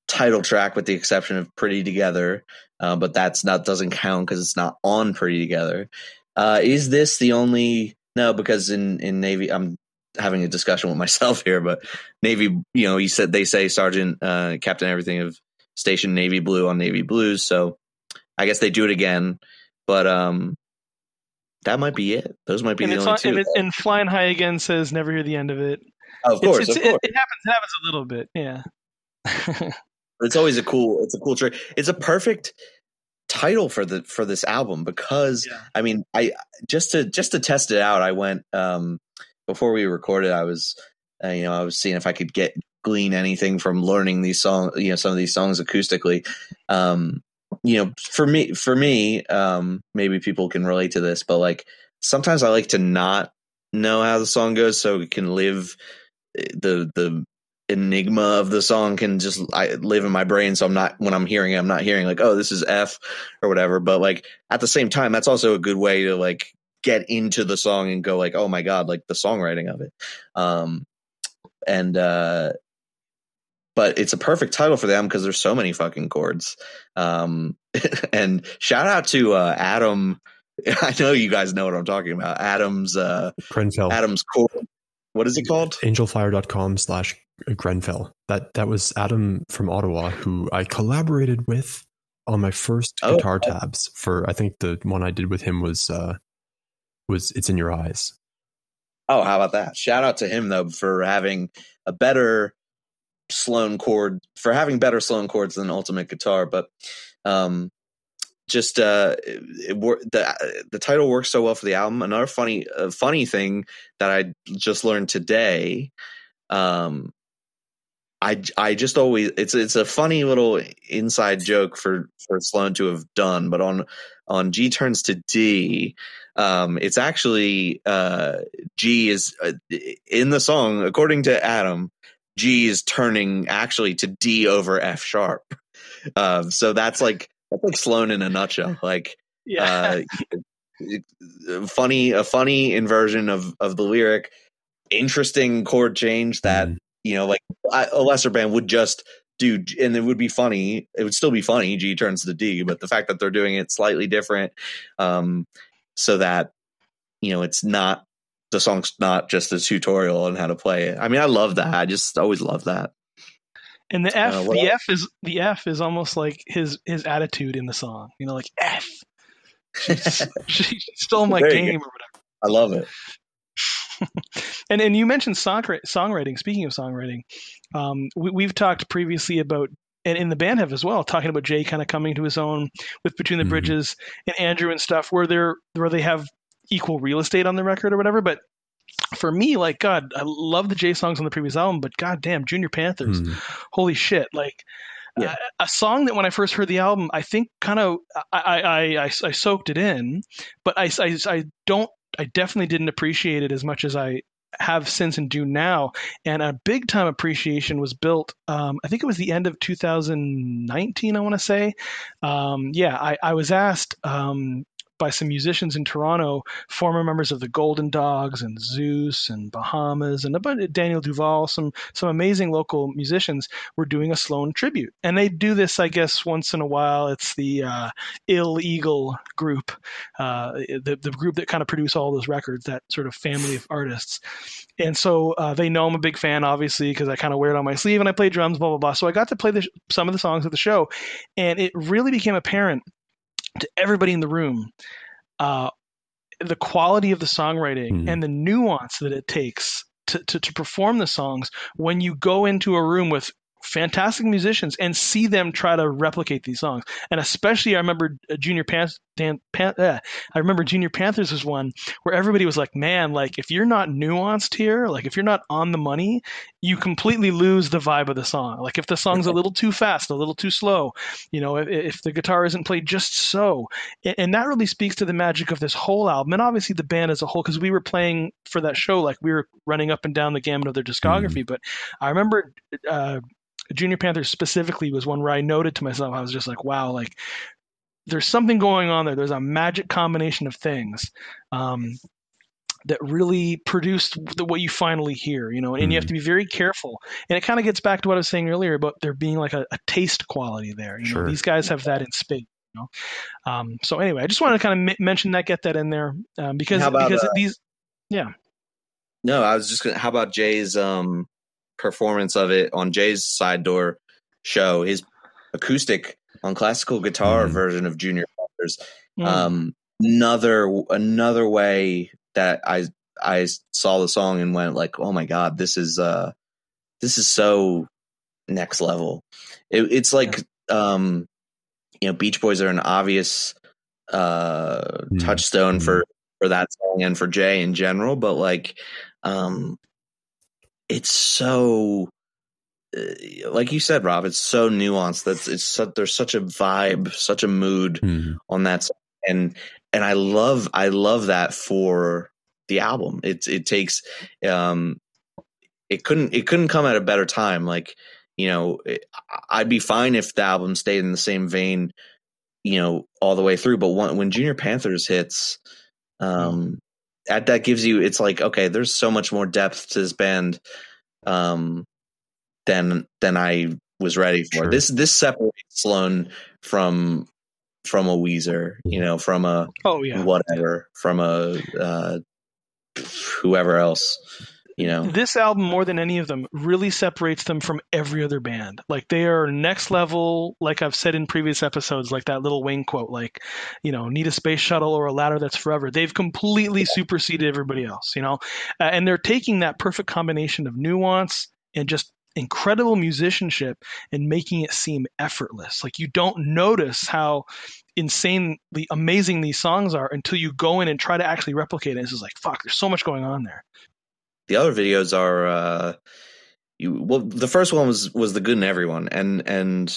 S3: title track with the exception of Pretty Together, uh, but that's not doesn't count because it's not on Pretty Together. Uh, is this the only? No, because in in Navy, I'm having a discussion with (laughs) myself here, but Navy, you know, he said they say Sergeant, uh, Captain, everything of Station Navy Blue on Navy Blues, so I guess they do it again. But um, that might be it. Those might be and the only two.
S2: And, and, Flying High again says never hear the end of it.
S3: Oh, of course,
S2: it's,
S3: of course.
S2: It, it, happens. It happens a little bit. Yeah.
S3: it's always a cool. It's a cool trick. It's a perfect title for the for this album because yeah. I mean I just to just to test it out I went um before we recorded I was uh, you know I was seeing if I could get glean anything from learning these songs you know some of these songs acoustically um you know for me for me um maybe people can relate to this but like sometimes I like to not know how the song goes so it can live the the enigma of the song can just I live in my brain. So I'm not when I'm hearing it, I'm not hearing like, oh, this is F or whatever. But like at the same time, that's also a good way to like get into the song and go like, oh my god, like the songwriting of it. Um, and uh, but it's a perfect title for them because there's so many fucking chords. Um, (laughs) and shout out to uh, Adam. (laughs) I know you guys know what I'm talking about. Adam's uh,
S1: Grenfell.
S3: Adam's chord. What is it called?
S1: Angelfire.com slash Grenfell. That that was Adam from Ottawa who I collaborated with on my first oh, guitar tabs for I think the one I did with him was uh was It's in Your Eyes.
S3: Oh, how about that? Shout out to him though for having a better Sloan chord for having better Sloan chords than Ultimate Guitar, but um just uh it, it, the the title works so well for the album. Another funny uh, funny thing that I just learned today um I I just always it's it's a funny little inside joke for for Sloan to have done, but on on G turns to D, um, it's actually uh, G is uh, in the song according to Adam, G is turning actually to D over F sharp. Um, so that's like that's like Sloan in a nutshell. (laughs) Like yeah. Uh, (laughs) funny a funny inversion of of the lyric, interesting chord change that. Mm you know, like a lesser band would just do, and it would be funny. It would still be funny. G turns to D, but the fact that they're doing it slightly different, um, so that you know it's not the song's not just a tutorial on how to play it. I mean, I love that. I just always love that.
S2: And the F, uh, the F is the F is almost like his his attitude in the song. You know, like F. she (laughs) stole my game or whatever.
S3: I love it. (laughs)
S2: and and you mentioned song, songwriting. Speaking of songwriting, um, we, have talked previously about and in the band have as well, talking about Jay kind of coming to his own with Between the mm-hmm. Bridges and Andrew and stuff, where they're where they have equal real estate on the record or whatever. But for me, like God, I love the Jay songs on the previous album, but God damn, Junior Panthers, mm-hmm. holy shit! Like yeah. uh, a song that when I first heard the album, I think kind of I I, I, I soaked it in, but I, I I don't I definitely didn't appreciate it as much as I have since and do now. And a big time appreciation was built. Um, I think it was the end of 2019. I want to say. Um, yeah, I, I, was asked um, by some musicians in Toronto, former members of the Golden Dogs and Zeus and Bahamas and a bunch of Daniel Duval, some some amazing local musicians were doing a Sloan tribute. And they do this, I guess, once in a while. It's the uh, Ill Eagle group, uh, the the group that kind of produce all those records, that sort of family of artists. And so uh, they know I'm a big fan, obviously, because I kind of wear it on my sleeve and I play drums, blah blah blah. So I got to play the, some of the songs at the show, and it really became apparent to everybody in the room uh, the quality of the songwriting mm-hmm. and the nuance that it takes to, to, to, perform the songs when you go into a room with fantastic musicians and see them try to replicate these songs. And especially, I remember Junior Pan- Dan, Pan- uh, I remember Junior Panthers was one where everybody was like, "Man, like if you're not nuanced here, like if you're not on the money, you completely lose the vibe of the song. Like if the song's a (laughs) little too fast, a little too slow, you know, if, if the guitar isn't played just so, and, and that really speaks to the magic of this whole album, and obviously the band as a whole, because we were playing for that show, like we were running up and down the gamut of their discography. Mm-hmm. But I remember. Uh, Junior Panthers specifically was one where I noted to myself, I was just like, wow, like there's something going on there. There's a magic combination of things um, that really produced the, what you finally hear, you know, and mm-hmm. you have mm-hmm. to be very careful. And it kind of gets back to what I was saying earlier about there being like a, a taste quality there. You sure. know, these guys have that in spades. You know? Um, so anyway, I just wanted to kind of m- mention that, get that in there um, because about, because uh, these, yeah.
S3: No, I was just gonna. How about Jay's um, performance of it on Jay's side door show? His acoustic on classical guitar mm. version of Junior Panthers. Mm. Um, another another way that I I saw the song and went like, oh my god, this is uh this is so next level. It, it's like um, you know, Beach Boys are an obvious uh, mm. touchstone for for that song and for Jay in general, but like um, it's so uh, like you said, Rob, it's so nuanced. That's it's so, there's such a vibe, such a mood mm-hmm. on that, song. and and I love I love that for the album. It it takes um, it couldn't it couldn't come at a better time. Like you know, it, I'd be fine if the album stayed in the same vein, you know, all the way through. But when, when Junior Panthers hits, um, that that gives you it's like okay, there's so much more depth to this band. Um, than than I was ready for. Sure. This this separates Sloan from from a Weezer, you know, from a
S2: oh yeah
S3: whatever, from a uh, whoever else. You know,
S2: this album more than any of them really separates them from every other band. Like they are next level. Like I've said in previous episodes, like that Lil Wayne quote, like you know, need a space shuttle or a ladder that's forever. They've completely superseded everybody else. You know, uh, and they're taking that perfect combination of nuance and just incredible musicianship and making it seem effortless. Like you don't notice how insanely amazing these songs are until you go in and try to actually replicate it. It's just like, fuck, there's so much going on there.
S3: The other videos are uh you well the first one was was the good in everyone and and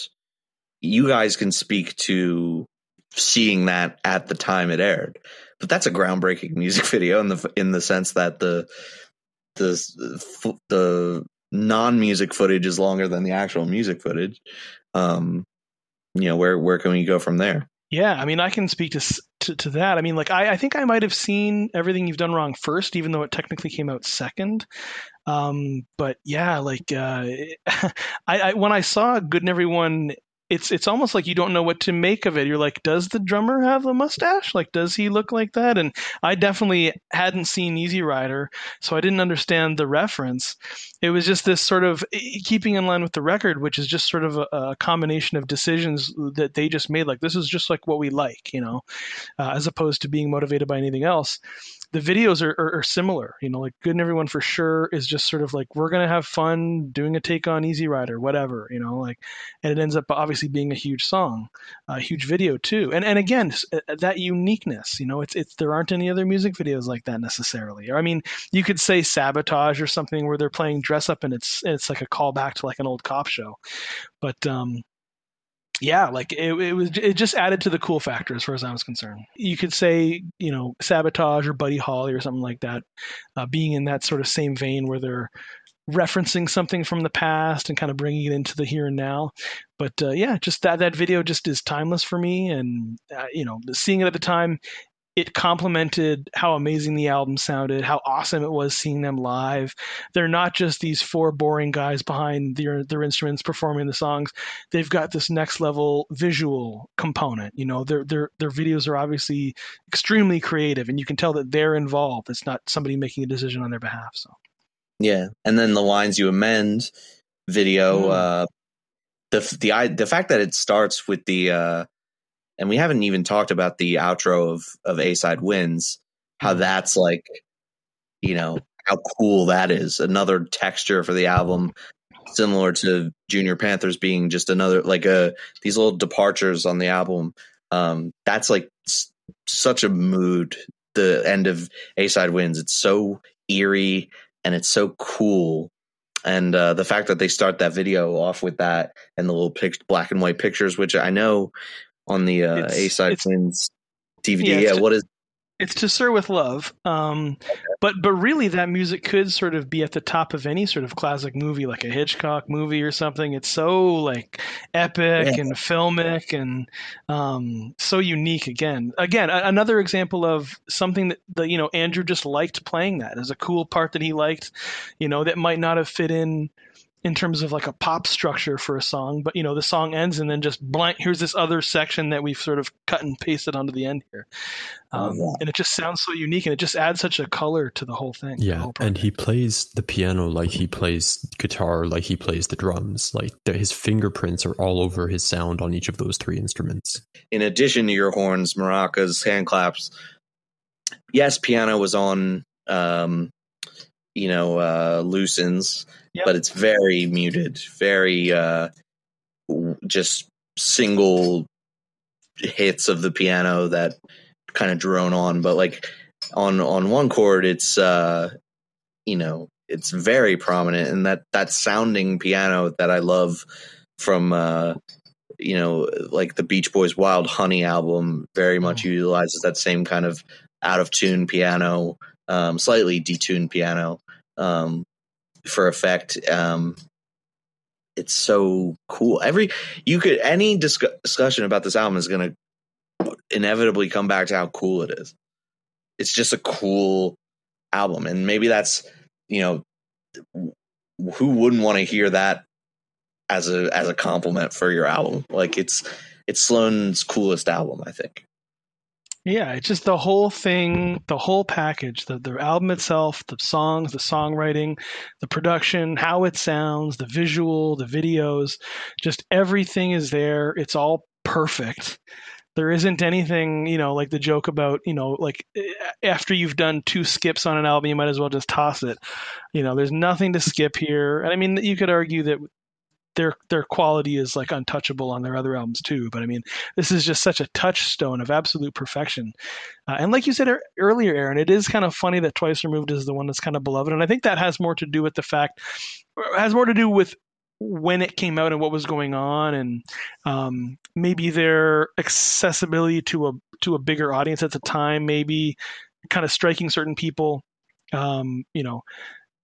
S3: you guys can speak to seeing that at the time it aired. But that's a groundbreaking (laughs) music video in the in the sense that the the the non music footage is longer than the actual music footage. Um, you know, where where can we go from there?
S2: Yeah, I mean, I can speak to to, to that. I mean, like I, I think I might have seen everything you've done wrong first, even though it technically came out second. Um, but yeah, like uh, (laughs) I, I when I saw Good in Everyone it's it's almost like you don't know what to make of it. You're like, does the drummer have a mustache? Like, does he look like that? And I definitely hadn't seen Easy Rider, so I didn't understand the reference. It was just this sort of keeping in line with the record, which is just sort of a, a combination of decisions that they just made. Like, this is just like what we like, you know, uh, as opposed to being motivated by anything else the videos are, are, are, similar. You know, like Good in Everyone for sure is just sort of like we're gonna have fun doing a take on Easy Rider, whatever. You know, like, and it ends up obviously being a huge song, a huge video too. And and again, uh, that uniqueness. You know, it's it's there aren't any other music videos like that necessarily. Or I mean, you could say Sabotage or something where they're playing dress up and it's it's like a callback to like an old cop show, but um, yeah, like it, it was, it just added to the cool factor as far as I was concerned. You could say, you know, Sabotage or Buddy Holly or something like that, uh, being in that sort of same vein where they're referencing something from the past and kind of bringing it into the here and now. But uh, yeah, just that that video just is timeless for me, and uh, you know, seeing it at the time, it complemented how amazing the album sounded, how awesome it was seeing them live. They're not just these four boring guys behind their their instruments performing the songs. They've got this next level visual component. You know, their their their videos are obviously extremely creative, and you can tell that they're involved. It's not somebody making a decision on their behalf. So,
S3: yeah, and then the lines you amend video. Mm. Uh, the the the fact that it starts with the uh, and we haven't even talked about the outro of of A side wins, how mm-hmm. that's like, you know, how cool that is. Another texture for the album, similar to Junior Panthers being just another like a uh, these little departures on the album. Um, that's like s- such a mood. The end of A side wins. It's so eerie and it's so cool. And uh, the fact that they start that video off with that and the little pic- black and white pictures, which I know on the uh, A side wins DVD. Yeah, yeah what is
S2: it's to sir with love um, okay. but but really that music could sort of be at the top of any sort of classic movie like a hitchcock movie or something it's so like epic yeah. and filmic and um, so unique again again a- another example of something that the, you know andrew just liked playing that as a cool part that he liked you know that might not have fit in in terms of like a pop structure for a song, but you know the song ends and then just blank. Here's this other section that we've sort of cut and pasted onto the end here, oh, um, and it just sounds so unique and it just adds such a color to the whole thing.
S1: Yeah, whole and he plays the piano like he plays guitar, like he plays the drums. Like the, his fingerprints are all over his sound on each of those three instruments.
S3: In addition to your horns, maracas, hand claps, yes, piano was on. Um, you know, uh, loosens yep. but it's very muted, very uh, just single hits of the piano that kind of drone on. But like on on one chord, it's uh, you know it's very prominent, and that that sounding piano that I love from uh, you know like the Beach Boys' Wild Honey album very much mm. utilizes that same kind of out of tune piano, um, slightly detuned piano. Um, for effect. Um, it's so cool. Every you could any discussion about this album is going to inevitably come back to how cool it is. It's just a cool album, and maybe that's you know who wouldn't want to hear that as a as a compliment for your album. Like it's it's Sloan's coolest album, I think.
S2: Yeah, it's just the whole thing, the whole package, the the album itself, the songs, the songwriting, the production, how it sounds, the visual, the videos, just everything is there. It's all perfect. There isn't anything, you know, like the joke about, you know, like eh, after you've done two skips on an album, you might as well just toss it. You know, there's nothing to skip here. And I mean, you could argue that their their quality is like untouchable on their other albums too. But I mean, this is just such a touchstone of absolute perfection. Uh, and like you said earlier, Aaron, it is kind of funny that Twice Removed is the one that's kind of beloved, and I think that has more to do with the fact has more to do with when it came out and what was going on, and um, maybe their accessibility to a to a bigger audience at the time, maybe kind of striking certain people. Um, you know,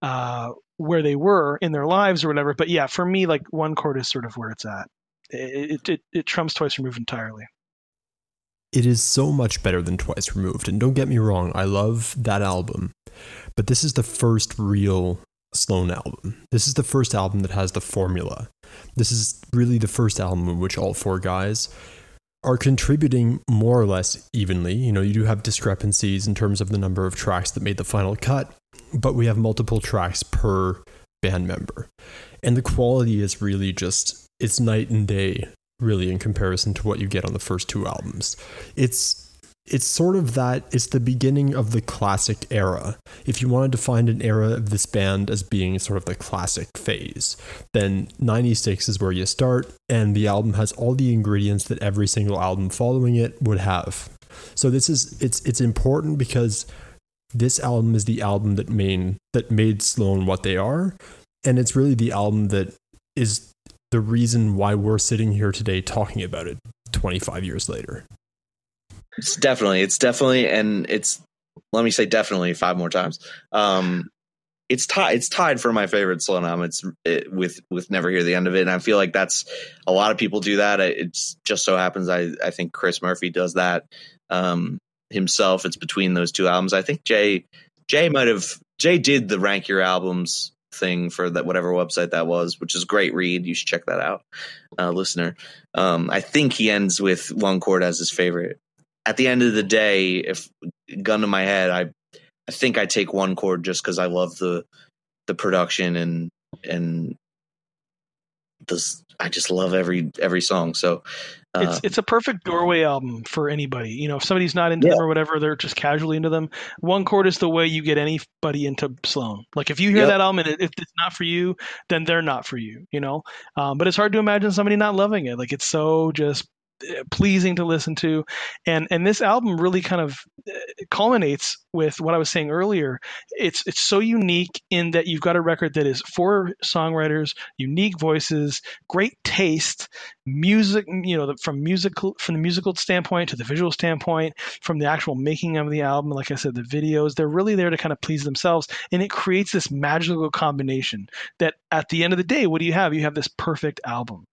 S2: uh, where they were in their lives or whatever. But yeah, for me, like one chord is sort of where it's at. It, it, it trumps Twice Removed entirely.
S1: It is so much better than Twice Removed. And don't get me wrong, I love that album. But this is the first real Sloan album. This is the first album that has the formula. This is really the first album in which all four guys are contributing more or less evenly. You know, you do have discrepancies in terms of the number of tracks that made the final cut, but we have multiple tracks per band member. And the quality is really just it's night and day really in comparison to what you get on the first two albums. It's it's sort of that it's the beginning of the classic era. If you wanted to find an era of this band as being sort of the classic phase, then 96 is where you start and the album has all the ingredients that every single album following it would have. So this is it's it's important because this album is the album that made that made Sloan what they are and it's really the album that is the reason why we're sitting here today talking about it 25 years later.
S3: It's definitely, it's definitely, and it's let me say definitely five more times. Um, it's tied. It's tied for my favorite Sloan album. It's it, with with never hear the end of it, and I feel like that's a lot of people do that. It's just so happens I I think Chris Murphy does that um, himself. It's between those two albums. I think Jay Jay might have Jay did the rank your albums thing for that whatever website that was, which is great read. You should check that out, uh, listener. Um, I think he ends with one chord as his favorite at the end of the day, if gun to my head, I I think I take one chord just because I love the the production and and this I just love every every song. So
S2: uh, it's it's a perfect doorway album for anybody. You know, if somebody's not into yeah. them or whatever, they're just casually into them. One chord is the way you get anybody into Sloan. Like if you hear yep. that album and if it's not for you, then they're not for you. You know, um, but it's hard to imagine somebody not loving it. Like it's so just pleasing to listen to. And and this album really kind of uh, culminates with what I was saying earlier. It's it's so unique in that you've got a record that is four songwriters unique voices great taste music you know from musical from the musical standpoint to the visual standpoint from the actual making of the album like I said the videos they're really there to kind of please themselves. And it creates this magical combination that at the end of the day what do you have? You have this perfect album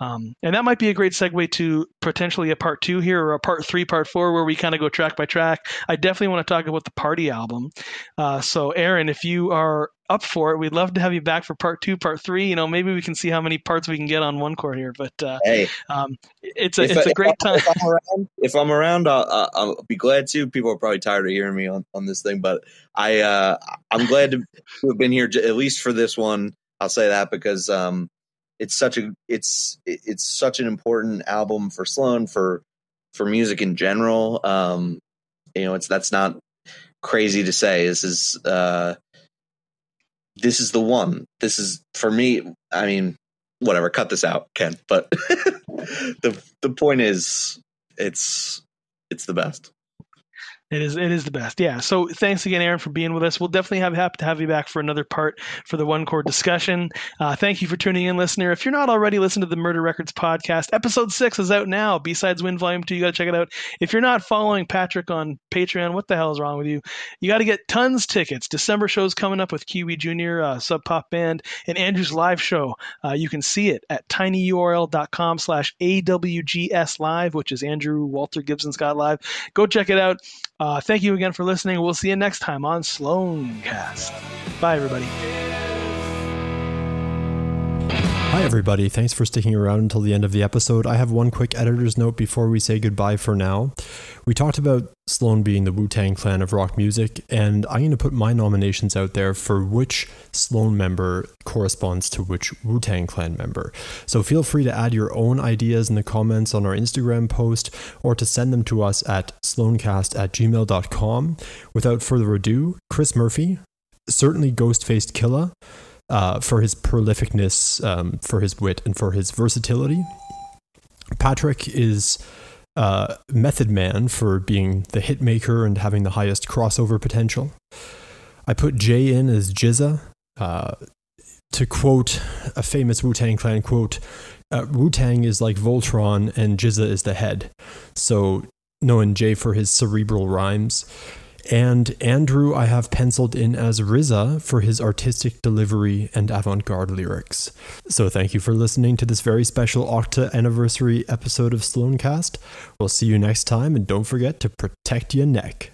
S2: um, and that might be a great segue to potentially a part two here or a part three, part four, where we kind of go track by track. I definitely want to talk about the party album. Uh, so, Aaron, if you are up for it, we'd love to have you back for part two, part three. You know, maybe we can see how many parts we can get on one chord here. But uh,
S3: hey,
S2: um, it's a it's a great time.
S3: If I'm around, if I'm around I'll, I'll, be glad to. People are probably tired of hearing me on, on this thing, but I uh, I'm glad to have been here at least for this one. I'll say that because um, it's such a it's it's such an important album for Sloan for for music in general. Um, you know, it's that's not crazy to say. This is uh, this is the one. This is for me. I mean, whatever. Cut this out, Ken. But (laughs) the the point is, it's it's the best.
S2: It is it is the best. Yeah. So thanks again, Aaron, for being with us. We'll definitely have happy to have you back for another part for the one chord discussion. Uh, thank you for tuning in, listener. If you're not already listening to the Murder Records podcast, episode six is out now. B-Sides Win Volume Two. You got to check it out. If you're not following Patrick on Patreon, what the hell is wrong with you? You got to get tons tickets. December shows coming up with Kiwi Junior, uh, Sub Pop Band, and Andrew's live show. Uh, you can see it at tinyurl.com/slash awgs live, which is Andrew Walter Gibson Scott live. Go check it out. Uh, thank you again for listening. We'll see you next time on Sloancast. Bye, everybody.
S1: Hi, everybody. Thanks for sticking around until the end of the episode. I have one quick editor's note before we say goodbye for now. We talked about Sloan being the Wu Tang clan of rock music, and I'm going to put my nominations out there for which Sloan member corresponds to which Wu Tang clan member. So feel free to add your own ideas in the comments on our Instagram post or to send them to us at sloancast at gmail.com. Without further ado, Chris Murphy, certainly Ghostface Killah uh, for his prolificness, um, for his wit, and for his versatility. Patrick is uh, Method Man for being the hit maker and having the highest crossover potential. I put Jay in as GZA. Uh, to quote a famous Wu Tang Clan quote, uh, Wu Tang is like Voltron and GZA is the head. So, knowing Jay for his cerebral rhymes. And Andrew, I have penciled in as RZA for his artistic delivery and avant garde lyrics. So thank you for listening to this very special Octa anniversary episode of Sloancast. We'll see you next time, and don't forget to protect your neck.